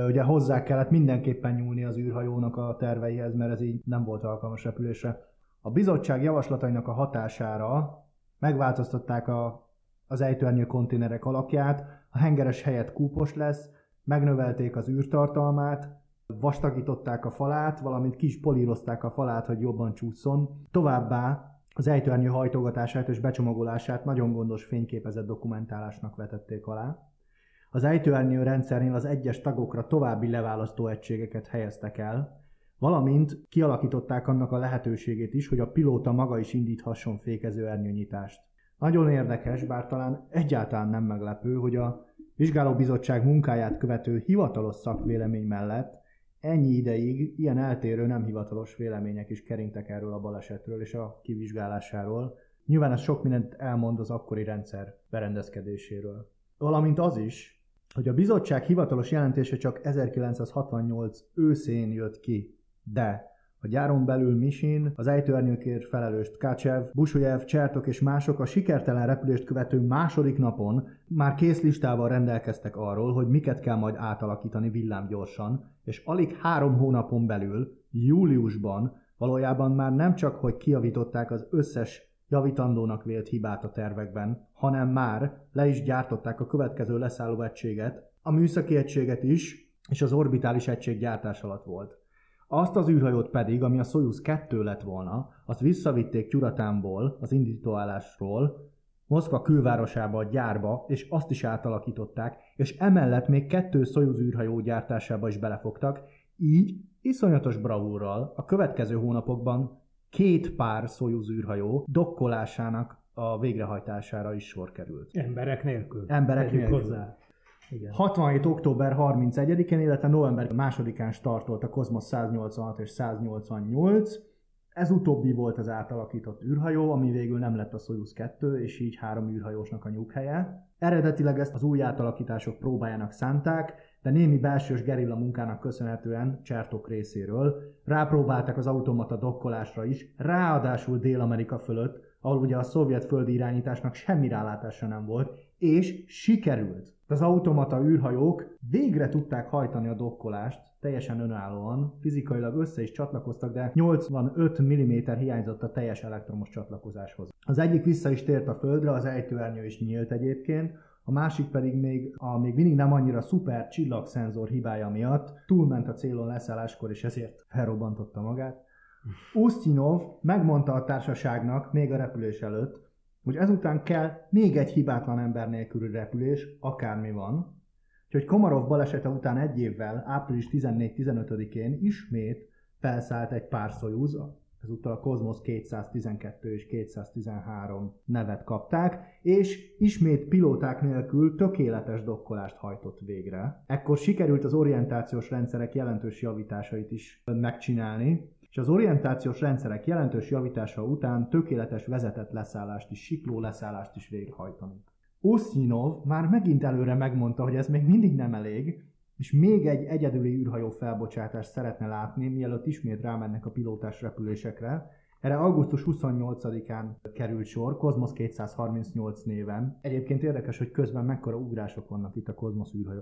Ugye hozzá kellett mindenképpen nyúlni az űrhajónak a terveihez, mert ez így nem volt alkalmas repülésre. A bizottság javaslatainak a hatására megváltoztatták a, az ejtőernyő konténerek alakját, a hengeres helyett kúpos lesz, megnövelték az űrtartalmát, vastagították a falát, valamint kis polírozták a falát, hogy jobban csúszson. Továbbá az ejtőernyő hajtogatását és becsomagolását nagyon gondos fényképezett dokumentálásnak vetették alá. Az ejtőernyő rendszernél az egyes tagokra további leválasztó egységeket helyeztek el, valamint kialakították annak a lehetőségét is, hogy a pilóta maga is indíthasson fékező ernyőnyitást. Nagyon érdekes, bár talán egyáltalán nem meglepő, hogy a vizsgálóbizottság munkáját követő hivatalos szakvélemény mellett ennyi ideig ilyen eltérő nem hivatalos vélemények is keringtek erről a balesetről és a kivizsgálásáról. Nyilván ez sok mindent elmond az akkori rendszer berendezkedéséről. Valamint az is, hogy a bizottság hivatalos jelentése csak 1968 őszén jött ki, de a gyáron belül Misin, az ejtőernyőkért felelős Tkácsev, Busujev, Csertok és mások a sikertelen repülést követő második napon már kész listával rendelkeztek arról, hogy miket kell majd átalakítani villámgyorsan, és alig három hónapon belül, júliusban valójában már nem csak, hogy kiavították az összes javítandónak vélt hibát a tervekben, hanem már le is gyártották a következő leszálló egységet, a műszaki egységet is, és az orbitális egység gyártás alatt volt. Azt az űrhajót pedig, ami a Soyuz 2 lett volna, azt visszavitték Tyuratánból, az indítóállásról, Moszkva külvárosába, a gyárba, és azt is átalakították, és emellett még kettő Soyuz űrhajó gyártásába is belefogtak, így iszonyatos bravúrral a következő hónapokban két pár Soyuz űrhajó dokkolásának a végrehajtására is sor került. Emberek nélkül. Emberek Tegyük nélkül. Hozzá. Igen. 67. október 31-én, illetve november 2-án startolt a Cosmos 186 és 188. Ez utóbbi volt az átalakított űrhajó, ami végül nem lett a Soyuz 2, és így három űrhajósnak a nyughelye. Eredetileg ezt az új átalakítások próbájának szánták, de némi belsős gerilla munkának köszönhetően Csertok részéről rápróbáltak az automata dokkolásra is, ráadásul Dél-Amerika fölött, ahol ugye a szovjet földi irányításnak semmi rálátása nem volt, és sikerült. Az automata űrhajók végre tudták hajtani a dokkolást, teljesen önállóan, fizikailag össze is csatlakoztak, de 85 mm hiányzott a teljes elektromos csatlakozáshoz. Az egyik vissza is tért a földre, az ejtőernyő is nyílt egyébként, a másik pedig még a még mindig nem annyira szuper csillagszenzor hibája miatt túlment a célon leszálláskor, és ezért felrobbantotta magát. Ustinov megmondta a társaságnak még a repülés előtt, hogy ezután kell még egy hibátlan ember nélküli repülés, akármi van. Úgyhogy Komarov balesete után egy évvel, április 14-15-én ismét felszállt egy pár Soyuz, ezúttal a Cosmos 212 és 213 nevet kapták, és ismét pilóták nélkül tökéletes dokkolást hajtott végre. Ekkor sikerült az orientációs rendszerek jelentős javításait is megcsinálni, és az orientációs rendszerek jelentős javítása után tökéletes vezetett leszállást is, sikló leszállást is végrehajtani. Osznyinov már megint előre megmondta, hogy ez még mindig nem elég, és még egy egyedüli űrhajó felbocsátást szeretne látni, mielőtt ismét rámennek a pilótás repülésekre. Erre augusztus 28-án került sor, Cosmos 238 néven. Egyébként érdekes, hogy közben mekkora ugrások vannak itt a Cosmos űrhajó,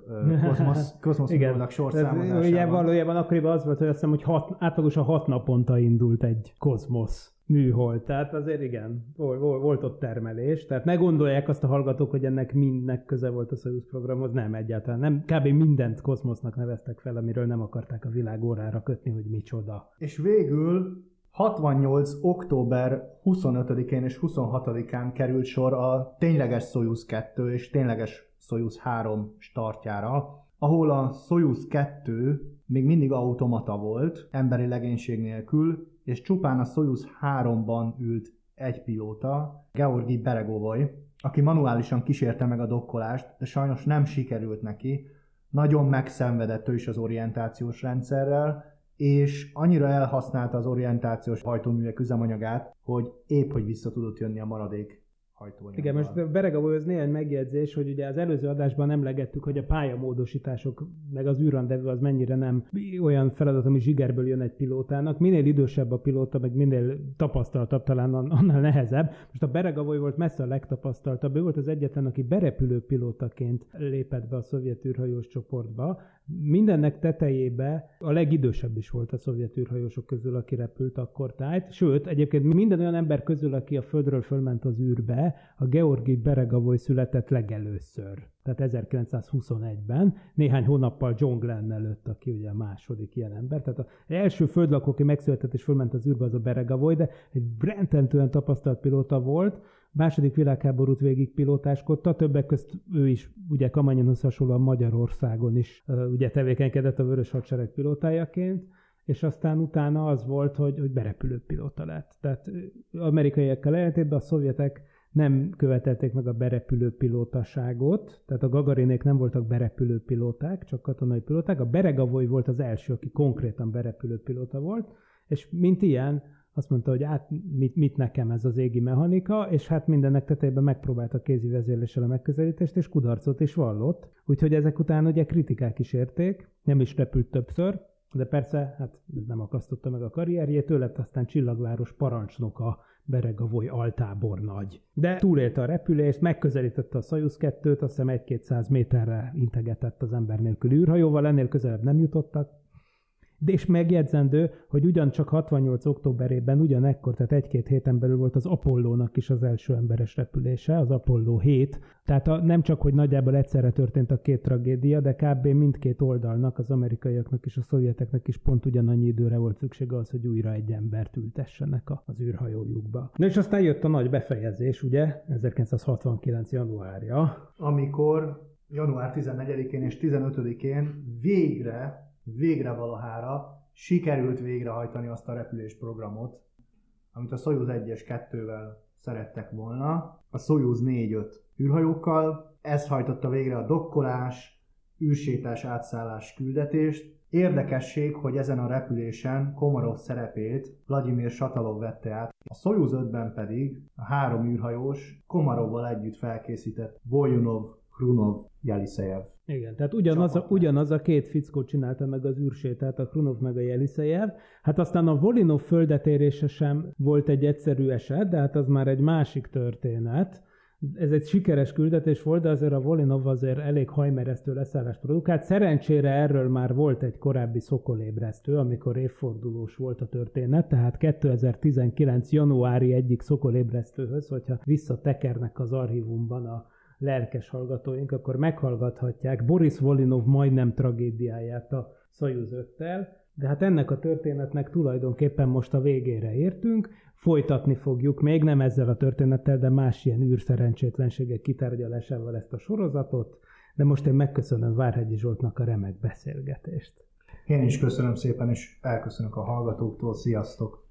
Cosmos Igen. űrhajónak Tehát, Ugye sorszámozásában. valójában akkoriban az volt, hogy azt hiszem, hogy hat, átlagosan hat naponta indult egy kozmosz műhold. Tehát azért igen, volt ott termelés. Tehát ne gondolják azt a hallgatók, hogy ennek mindnek köze volt a Soyuz programhoz. Nem, egyáltalán nem. Kb. mindent kozmosznak neveztek fel, amiről nem akarták a világ órára kötni, hogy micsoda. És végül 68. október 25-én és 26-án került sor a tényleges Soyuz 2 és tényleges Soyuz 3 startjára, ahol a Soyuz 2 még mindig automata volt, emberi legénység nélkül, és csupán a Soyuz 3-ban ült egy pilóta, Georgi Beregovoy, aki manuálisan kísérte meg a dokkolást, de sajnos nem sikerült neki, nagyon megszenvedett ő is az orientációs rendszerrel, és annyira elhasználta az orientációs hajtóművek üzemanyagát, hogy épp hogy vissza tudott jönni a maradék hajtóanyaggal. Igen, most Beregavolyhoz néhány megjegyzés, hogy ugye az előző adásban emlegettük, hogy a pályamódosítások, meg az űrrandevő az mennyire nem olyan feladat, ami zsigerből jön egy pilótának. Minél idősebb a pilóta, meg minél tapasztaltabb, talán annál nehezebb. Most a Beregavoly volt messze a legtapasztaltabb. Ő volt az egyetlen, aki berepülő pilótaként lépett be a szovjet űrhajós csoportba. Mindennek tetejébe a legidősebb is volt a szovjet űrhajósok közül, aki repült akkor tájt. Sőt, egyébként minden olyan ember közül, aki a Földről fölment az űrbe, a Georgi Beregavoy született legelőször. Tehát 1921-ben, néhány hónappal John Glenn előtt, aki ugye a második ilyen ember. Tehát az első földlakó, aki megszületett és fölment az űrbe, az a Beregavoy, de egy rendtentően tapasztalt pilóta volt, második világháborút végig pilótáskodta, többek közt ő is ugye Kamanyonhoz hasonlóan Magyarországon is ugye tevékenykedett a Vörös Hadsereg pilótájaként, és aztán utána az volt, hogy, hogy berepülő pilóta lett. Tehát amerikaiakkal ellentétben a szovjetek nem követelték meg a berepülő pilótaságot, tehát a Gagarinék nem voltak berepülő pilóták, csak katonai pilóták. A Beregavoy volt az első, aki konkrétan berepülő pilóta volt, és mint ilyen azt mondta, hogy át, mit, mit nekem ez az égi mechanika, és hát mindennek tetejében megpróbálta kézi vezérléssel a megközelítést, és kudarcot is vallott. Úgyhogy ezek után ugye kritikák is érték, nem is repült többször, de persze, hát ez nem akasztotta meg a karrierjét, ő lett aztán csillagváros parancsnoka, Beregavoy altábor nagy. De túlélte a repülést, megközelítette a Soyuz 2-t, azt hiszem 1-200 méterre integetett az ember nélkül űrhajóval, ennél közelebb nem jutottak, és megjegyzendő, hogy ugyancsak 68. októberében ugyanekkor, tehát egy-két héten belül volt az Apollónak is az első emberes repülése, az Apollo 7. Tehát a, nem csak, hogy nagyjából egyszerre történt a két tragédia, de kb. mindkét oldalnak, az amerikaiaknak és a szovjeteknek is pont ugyanannyi időre volt szüksége az, hogy újra egy embert ültessenek az űrhajójukba. Na és aztán jött a nagy befejezés, ugye, 1969. januárja. amikor január 14-én és 15-én végre, végre valahára sikerült végrehajtani azt a repülésprogramot, amit a Soyuz 1-es 2-vel szerettek volna a Soyuz 4-5 űrhajókkal. Ez hajtotta végre a dokkolás, űrsétás átszállás küldetést. Érdekesség, hogy ezen a repülésen Komarov szerepét Vladimir Satalov vette át. A Soyuz 5-ben pedig a három űrhajós Komarovval együtt felkészített Volyunov, Krunov, Jelisejev Igen, tehát ugyanaz a, ugyanaz a két fickó csinálta meg az űrsétát, a Krunov meg a Jelisejev. Hát aztán a Volinov földetérése sem volt egy egyszerű eset, de hát az már egy másik történet. Ez egy sikeres küldetés volt, de azért a Volinov azért elég hajmeresztő leszállást produkált. Szerencsére erről már volt egy korábbi szokolébresztő, amikor évfordulós volt a történet, tehát 2019. januári egyik szokolébresztőhöz, hogyha visszatekernek az archívumban a lelkes hallgatóink, akkor meghallgathatják Boris Volinov majdnem tragédiáját a Szajuz 5 de hát ennek a történetnek tulajdonképpen most a végére értünk, folytatni fogjuk, még nem ezzel a történettel, de más ilyen űrszerencsétlenségek kitárgyalásával ezt a sorozatot, de most én megköszönöm Várhegyi Zsoltnak a remek beszélgetést. Én is köszönöm szépen, és elköszönök a hallgatóktól. Sziasztok!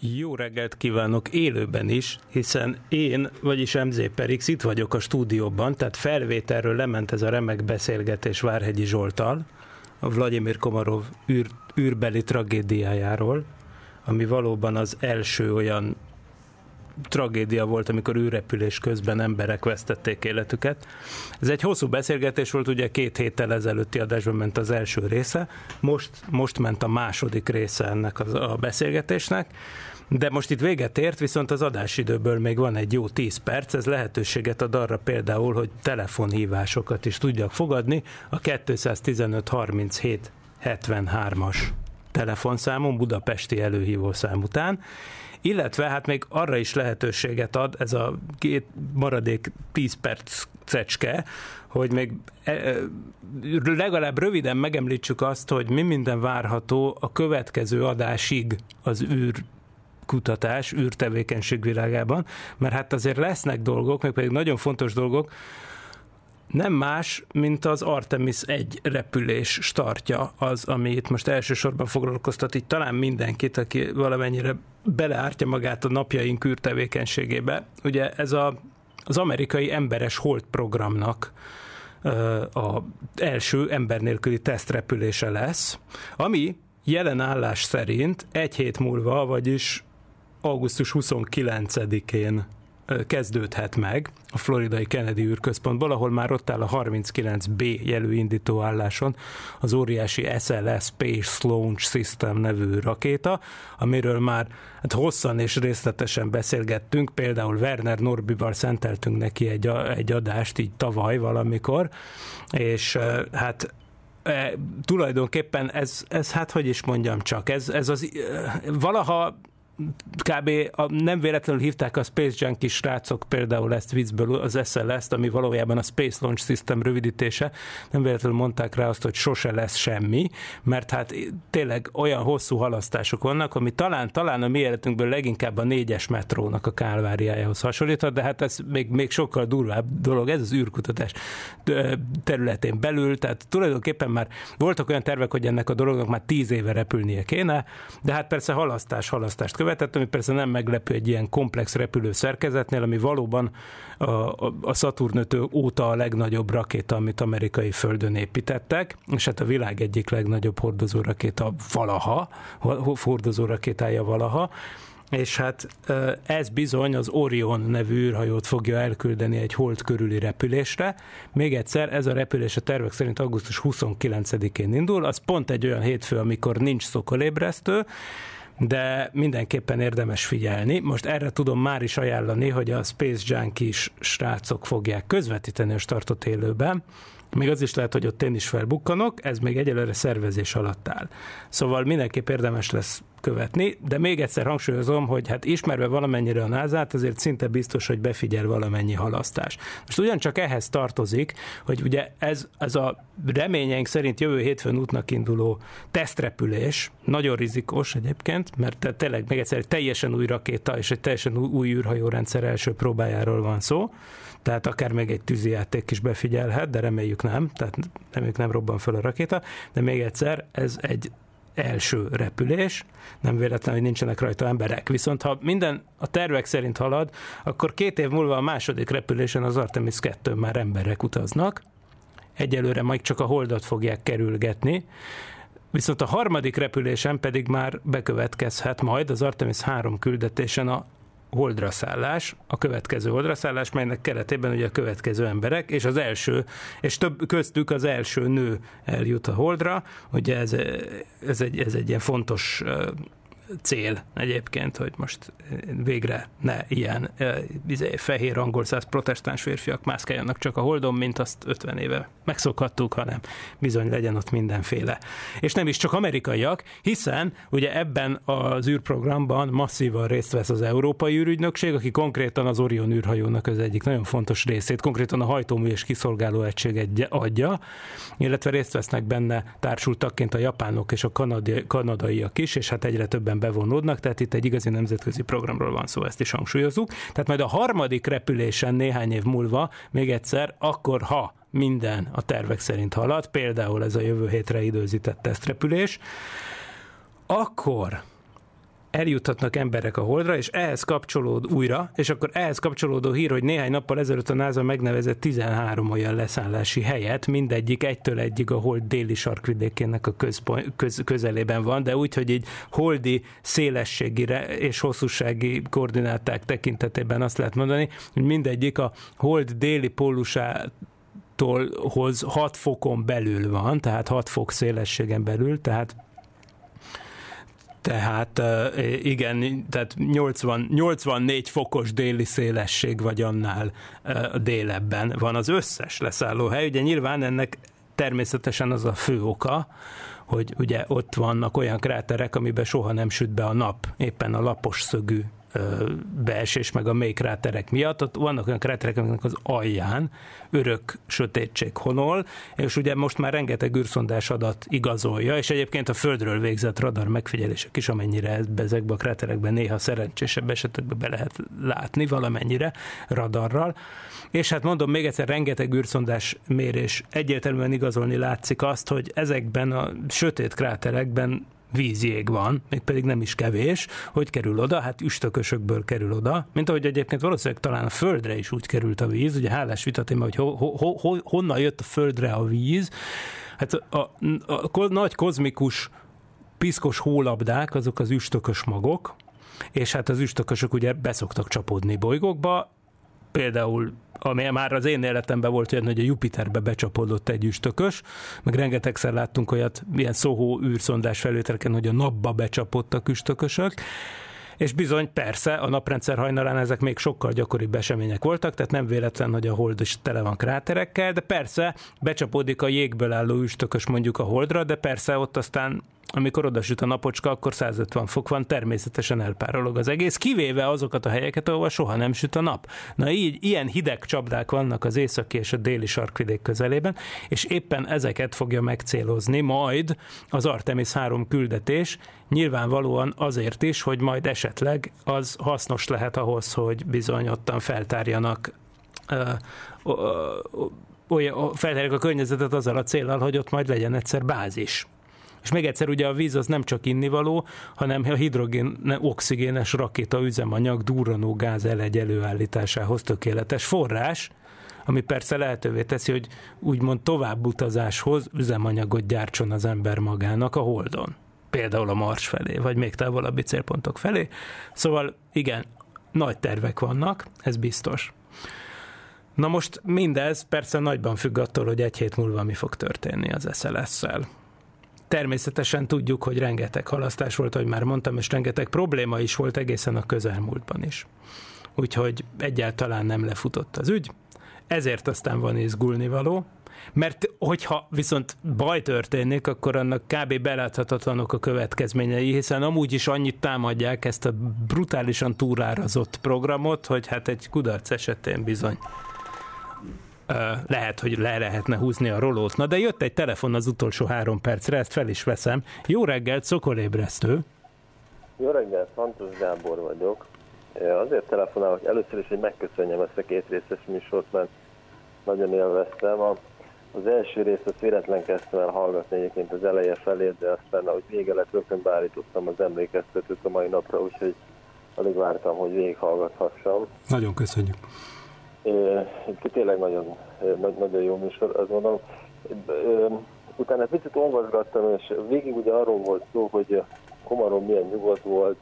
Jó reggelt kívánok élőben is, hiszen én, vagyis MZ Perix itt vagyok a stúdióban, tehát felvételről lement ez a remek beszélgetés Várhegyi Zsoltal, a Vladimir Komarov űr, űrbeli tragédiájáról, ami valóban az első olyan tragédia volt, amikor űrrepülés közben emberek vesztették életüket. Ez egy hosszú beszélgetés volt, ugye két héttel ezelőtti adásban ment az első része, most, most ment a második része ennek az, a beszélgetésnek, de most itt véget ért, viszont az adásidőből még van egy jó 10 perc, ez lehetőséget ad arra például, hogy telefonhívásokat is tudjak fogadni a 215 37 73-as telefonszámon, budapesti előhívószám után, illetve hát még arra is lehetőséget ad ez a két maradék 10 perc cecske, hogy még e, e, legalább röviden megemlítsük azt, hogy mi minden várható a következő adásig az űr kutatás, űrtevékenység világában, mert hát azért lesznek dolgok, meg pedig nagyon fontos dolgok, nem más, mint az Artemis 1 repülés startja az, ami itt most elsősorban foglalkoztat itt talán mindenkit, aki valamennyire beleártja magát a napjaink űrtevékenységébe. Ugye ez a, az amerikai emberes hold programnak a első ember nélküli tesztrepülése lesz, ami jelen állás szerint egy hét múlva, vagyis augusztus 29-én kezdődhet meg a floridai Kennedy űrközpontból, ahol már ott áll a 39B jelű indítóálláson az óriási SLS Space Launch System nevű rakéta, amiről már hát hosszan és részletesen beszélgettünk, például Werner Norbival szenteltünk neki egy, egy adást így tavaly valamikor, és hát e, tulajdonképpen ez, ez, hát hogy is mondjam csak, ez, ez az valaha kb. A, nem véletlenül hívták a Space Junkie srácok például ezt viccből, az SLS-t, ami valójában a Space Launch System rövidítése, nem véletlenül mondták rá azt, hogy sose lesz semmi, mert hát tényleg olyan hosszú halasztások vannak, ami talán, talán a mi életünkből leginkább a négyes metrónak a kálváriájához hasonlíthat, de hát ez még, még sokkal durvább dolog, ez az űrkutatás területén belül, tehát tulajdonképpen már voltak olyan tervek, hogy ennek a dolognak már tíz éve repülnie kéne, de hát persze halasztás, halasztást követett, ami persze nem meglepő egy ilyen komplex repülő szerkezetnél, ami valóban a, a Saturn 5 óta a legnagyobb rakéta, amit amerikai földön építettek, és hát a világ egyik legnagyobb hordozó rakéta valaha, hordozó rakétája valaha, és hát ez bizony az Orion nevű űrhajót fogja elküldeni egy hold körüli repülésre. Még egyszer, ez a repülés a tervek szerint augusztus 29-én indul, az pont egy olyan hétfő, amikor nincs szokolébresztő, de mindenképpen érdemes figyelni. Most erre tudom már is ajánlani, hogy a Space Junkies srácok fogják közvetíteni a startot élőben, még az is lehet, hogy ott én is felbukkanok, ez még egyelőre szervezés alatt áll. Szóval mindenképp érdemes lesz követni, de még egyszer hangsúlyozom, hogy hát ismerve valamennyire a názát, azért szinte biztos, hogy befigyel valamennyi halasztás. Most ugyancsak ehhez tartozik, hogy ugye ez, ez a reményeink szerint jövő hétfőn útnak induló tesztrepülés, nagyon rizikós egyébként, mert tényleg még egyszer egy teljesen új rakéta és egy teljesen új űrhajórendszer első próbájáról van szó, tehát akár még egy tűzijáték is befigyelhet, de reméljük nem, tehát reméljük nem robban föl a rakéta, de még egyszer, ez egy első repülés, nem véletlen, hogy nincsenek rajta emberek. Viszont ha minden a tervek szerint halad, akkor két év múlva a második repülésen az Artemis 2 már emberek utaznak, egyelőre majd csak a holdat fogják kerülgetni, Viszont a harmadik repülésen pedig már bekövetkezhet majd az Artemis 3 küldetésen a holdra szállás, a következő holdra szállás, melynek keretében ugye a következő emberek, és az első, és több köztük az első nő eljut a holdra, ugye ez, ez, egy, ez egy ilyen fontos cél egyébként, hogy most végre ne ilyen izé, fehér angol száz protestáns férfiak mászkáljanak csak a holdon, mint azt 50 éve megszokhattuk, hanem bizony legyen ott mindenféle. És nem is csak amerikaiak, hiszen ugye ebben az űrprogramban masszívan részt vesz az Európai űrügynökség, aki konkrétan az Orion űrhajónak az egyik nagyon fontos részét, konkrétan a hajtómű és kiszolgáló egységet adja, illetve részt vesznek benne társultakként a japánok és a kanadi, kanadaiak is, és hát egyre többen bevonódnak, tehát itt egy igazi nemzetközi programról van szó, ezt is hangsúlyozzuk. Tehát majd a harmadik repülésen néhány év múlva, még egyszer, akkor ha minden a tervek szerint halad, például ez a jövő hétre időzített tesztrepülés, akkor eljuthatnak emberek a holdra, és ehhez kapcsolód újra, és akkor ehhez kapcsolódó hír, hogy néhány nappal ezelőtt a NASA megnevezett 13 olyan leszállási helyet, mindegyik egytől egyig a hold déli sarkvidékének a központ, köz, közelében van, de úgy, hogy így holdi szélességi és hosszúsági koordináták tekintetében azt lehet mondani, hogy mindegyik a hold déli pólusát hoz 6 fokon belül van, tehát 6 fok szélességen belül, tehát tehát igen, tehát 80, 84 fokos déli szélesség vagy annál délebben van az összes leszállóhely. Ugye nyilván ennek természetesen az a fő oka, hogy ugye ott vannak olyan kráterek, amiben soha nem süt be a nap, éppen a lapos szögű beesés meg a mély kráterek miatt. Ott vannak olyan kráterek, amiknek az alján örök sötétség honol, és ugye most már rengeteg űrszondás adat igazolja, és egyébként a Földről végzett radar megfigyelések is, amennyire ezekbe a kráterekben néha szerencsésebb esetekben be lehet látni valamennyire radarral. És hát mondom még egyszer, rengeteg űrszondás mérés egyértelműen igazolni látszik azt, hogy ezekben a sötét kráterekben vízjég van, még pedig nem is kevés, hogy kerül oda, hát üstökösökből kerül oda, mint ahogy egyébként valószínűleg talán a földre is úgy került a víz, ugye hálás vitatéma, hogy ho, ho, ho, honnan jött a földre a víz, hát a, a, a, a nagy kozmikus piszkos hólabdák, azok az üstökös magok, és hát az üstökösök ugye beszoktak csapódni bolygókba, például ami már az én életemben volt olyan, hogy a Jupiterbe becsapódott egy üstökös, meg rengetegszer láttunk olyat, ilyen szóhó űrszondás felvételeken, hogy a napba becsapódtak üstökösök, és bizony, persze, a naprendszer hajnalán ezek még sokkal gyakoribb események voltak, tehát nem véletlen, hogy a hold is tele van kráterekkel, de persze becsapódik a jégből álló üstökös mondjuk a holdra, de persze ott aztán amikor oda süt a napocska, akkor 150 fok van, természetesen elpárolog az egész, kivéve azokat a helyeket, ahol soha nem süt a nap. Na így, ilyen hideg csapdák vannak az északi és a déli sarkvidék közelében, és éppen ezeket fogja megcélozni majd az Artemis 3 küldetés, nyilvánvalóan azért is, hogy majd esetleg az hasznos lehet ahhoz, hogy bizony ottan feltárjanak olyan, feltárják a környezetet azzal a célral, hogy ott majd legyen egyszer bázis. És még egyszer, ugye a víz az nem csak innivaló, hanem a hidrogén, oxigénes rakéta üzemanyag durranó gáz elegy előállításához tökéletes forrás, ami persze lehetővé teszi, hogy úgymond továbbutazáshoz üzemanyagot gyártson az ember magának a Holdon. Például a Mars felé, vagy még távolabbi célpontok felé. Szóval igen, nagy tervek vannak, ez biztos. Na most mindez persze nagyban függ attól, hogy egy hét múlva mi fog történni az SLS-szel. Természetesen tudjuk, hogy rengeteg halasztás volt, ahogy már mondtam, és rengeteg probléma is volt egészen a közelmúltban is. Úgyhogy egyáltalán nem lefutott az ügy, ezért aztán van izgulni való, mert hogyha viszont baj történik, akkor annak kb. beláthatatlanok a következményei, hiszen amúgy is annyit támadják ezt a brutálisan túlárazott programot, hogy hát egy kudarc esetén bizony lehet, hogy le lehetne húzni a rolót. Na de jött egy telefon az utolsó három percre, ezt fel is veszem. Jó reggelt, Szokolébresztő! Jó reggelt, Fantos Gábor vagyok. Azért telefonálok először is, hogy megköszönjem ezt a két részes műsort, mert nagyon élveztem. A Az első részt azt véletlen kezdtem el hallgatni egyébként az eleje felé, de aztán ahogy vége lett, rögtön beállítottam az emlékeztetőt a mai napra, úgyhogy alig vártam, hogy végighallgathassam. Nagyon köszönjük. Tényleg nagyon, nagyon jó műsor, azt mondom. Utána picit olvasgattam, és végig ugye arról volt szó, hogy Komarom milyen nyugodt volt,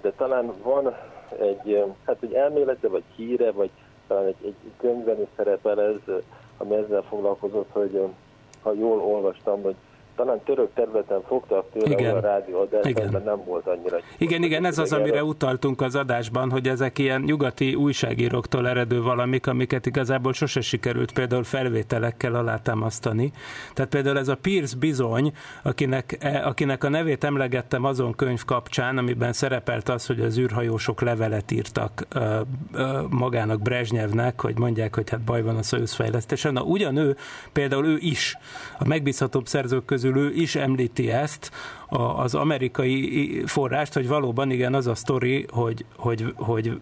de talán van egy, hát egy elmélete, vagy híre, vagy talán egy, egy könyvben is szerepel ez, ami ezzel foglalkozott, hogy ha jól olvastam, hogy talán török területen fogtak tőle Igen. olyan rádióadást, Igen. amiben nem volt annyira Igen, igen, ez az, amire utaltunk az adásban, hogy ezek ilyen nyugati újságíróktól eredő valamik, amiket igazából sose sikerült például felvételekkel alátámasztani. Tehát például ez a Pierce bizony, akinek, e, akinek a nevét emlegettem azon könyv kapcsán, amiben szerepelt az, hogy az űrhajósok levelet írtak ö, ö, magának Brezsnyevnek, hogy mondják, hogy hát baj van a Soyuz fejlesztésen. Na ugyanő, például ő is, a megbízhatóbb szerzők közül ő is említi ezt, az amerikai forrást, hogy valóban igen, az a sztori, hogy, hogy, hogy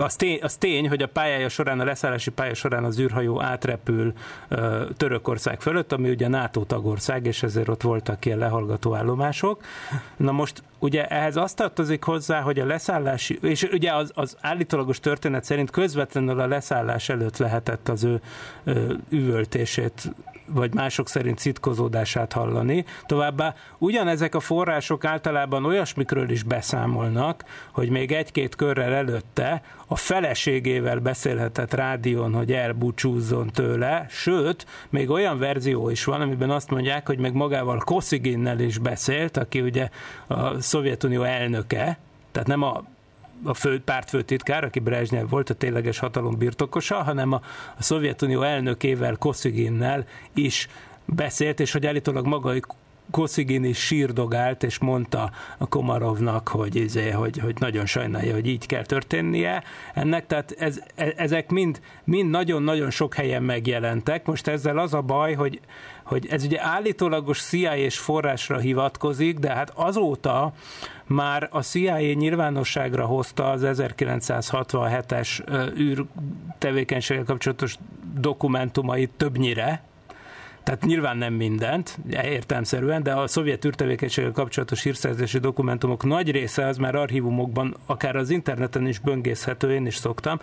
az tény, az tény, hogy a pályája során, a leszállási pálya során az űrhajó átrepül ö, Törökország fölött, ami ugye NATO tagország, és ezért ott voltak ilyen lehallgató állomások. Na most ugye ehhez azt tartozik hozzá, hogy a leszállási, és ugye az, az állítólagos történet szerint közvetlenül a leszállás előtt lehetett az ő ö, üvöltését vagy mások szerint szitkozódását hallani. Továbbá ugyanezek a források általában olyasmikről is beszámolnak, hogy még egy-két körrel előtte a feleségével beszélhetett rádión, hogy elbúcsúzzon tőle, sőt, még olyan verzió is van, amiben azt mondják, hogy meg magával Kosziginnel is beszélt, aki ugye a Szovjetunió elnöke, tehát nem a a fő, pártfőtitkár, aki Brezsnyev volt a tényleges hatalom birtokosa, hanem a, a Szovjetunió elnökével, Kosziginnel is beszélt, és hogy állítólag maga Koszigin is sírdogált, és mondta a Komarovnak, hogy, izé, hogy, hogy nagyon sajnálja, hogy így kell történnie ennek, tehát ez, e- ezek mind, mind nagyon-nagyon sok helyen megjelentek. Most ezzel az a baj, hogy, hogy ez ugye állítólagos CIA-s forrásra hivatkozik, de hát azóta már a CIA nyilvánosságra hozta az 1967-es ö, űr tevékenységgel kapcsolatos dokumentumait többnyire, tehát nyilván nem mindent, értelmszerűen, de a szovjet űrtevékenységgel kapcsolatos hírszerzési dokumentumok nagy része az már archívumokban, akár az interneten is böngészhető, én is szoktam,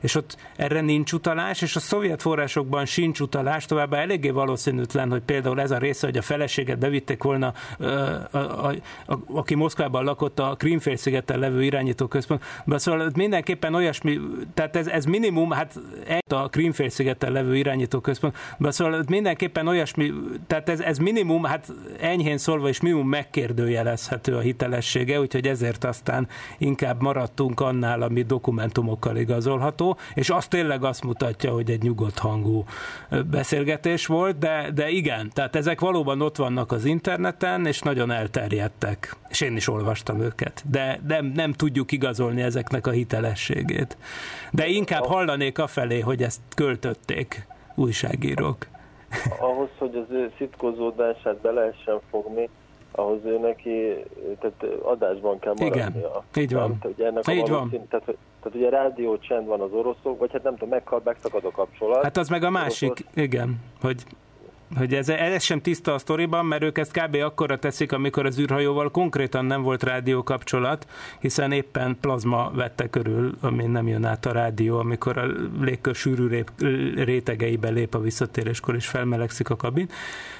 és ott erre nincs utalás, és a szovjet forrásokban sincs utalás, továbbá eléggé valószínűtlen, hogy például ez a része, hogy a feleséget bevitték volna, ö, a, a, a, aki Moszkvában lakott a Krímfélszigeten levő irányítóközpontban, szóval mindenképpen olyasmi, tehát ez, ez minimum, hát egy a Krímfélszigeten levő irányítóközpontban, szóval mindenképpen olyasmi, tehát ez, ez minimum, hát enyhén szólva is minimum megkérdőjelezhető a hitelessége, úgyhogy ezért aztán inkább maradtunk annál, ami dokumentumokkal igazolható, és az tényleg azt mutatja, hogy egy nyugodt hangú beszélgetés volt, de, de igen, tehát ezek valóban ott vannak az interneten, és nagyon elterjedtek, és én is olvastam őket, de nem, nem tudjuk igazolni ezeknek a hitelességét. De inkább hallanék afelé, hogy ezt költötték újságírók. Ahhoz, hogy az ő szitkozódását be lehessen fogni, ahhoz ő neki tehát adásban kell Igen, maradnia. így van. Tehát, ennek a Így van. valószín- Tehát, tehát ugye rádió csend van az oroszok, vagy hát nem tudom, meghal, megszakad a kapcsolat. Hát az meg a másik, igen, hogy hogy ez, ez sem tiszta a sztoriban, mert ők ezt kb. akkora teszik, amikor az űrhajóval konkrétan nem volt rádió kapcsolat, hiszen éppen plazma vette körül, ami nem jön át a rádió, amikor a légkör sűrű rétegeibe lép a visszatéréskor, és felmelegszik a kabin.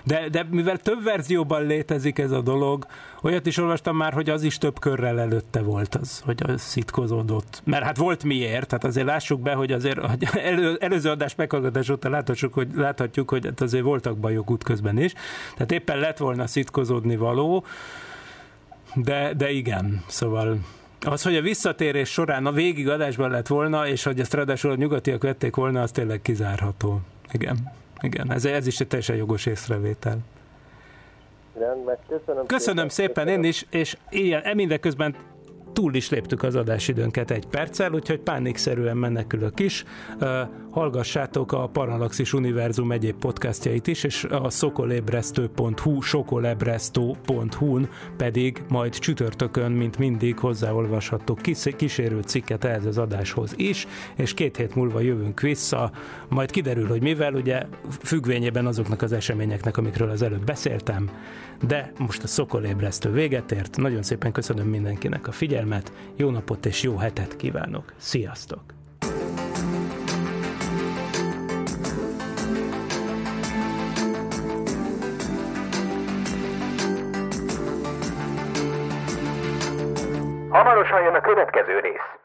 De, de mivel több verzióban létezik ez a dolog, olyat is olvastam már, hogy az is több körrel előtte volt az, hogy az szitkozódott. Mert hát volt miért, tehát azért lássuk be, hogy azért hogy elő, előző adás meghallgatás óta láthatjuk, hogy, láthatjuk, hogy hát azért voltak bajok útközben is. Tehát éppen lett volna szitkozódni való, de, de igen, szóval az, hogy a visszatérés során a végig adásban lett volna, és hogy ezt ráadásul a nyugatiak vették volna, az tényleg kizárható. Igen, igen, ez, ez is egy teljesen jogos észrevétel. Rendben, köszönöm, Köszönöm szépen én is, és ilyen, mindeközben túl is léptük az adásidőnket egy perccel, úgyhogy pánikszerűen menekülök is. Hallgassátok a Parallaxis Univerzum egyéb podcastjait is, és a szokolébresztő.hu, sokolebresztő.hu-n pedig majd csütörtökön, mint mindig hozzáolvashattok kísérő cikket ehhez az adáshoz is, és két hét múlva jövünk vissza, majd kiderül, hogy mivel, ugye függvényében azoknak az eseményeknek, amikről az előbb beszéltem, de most a szokolébresztő véget ért. Nagyon szépen köszönöm mindenkinek a figyelmet, jó napot és jó hetet kívánok. Sziasztok! Hamarosan jön a következő rész.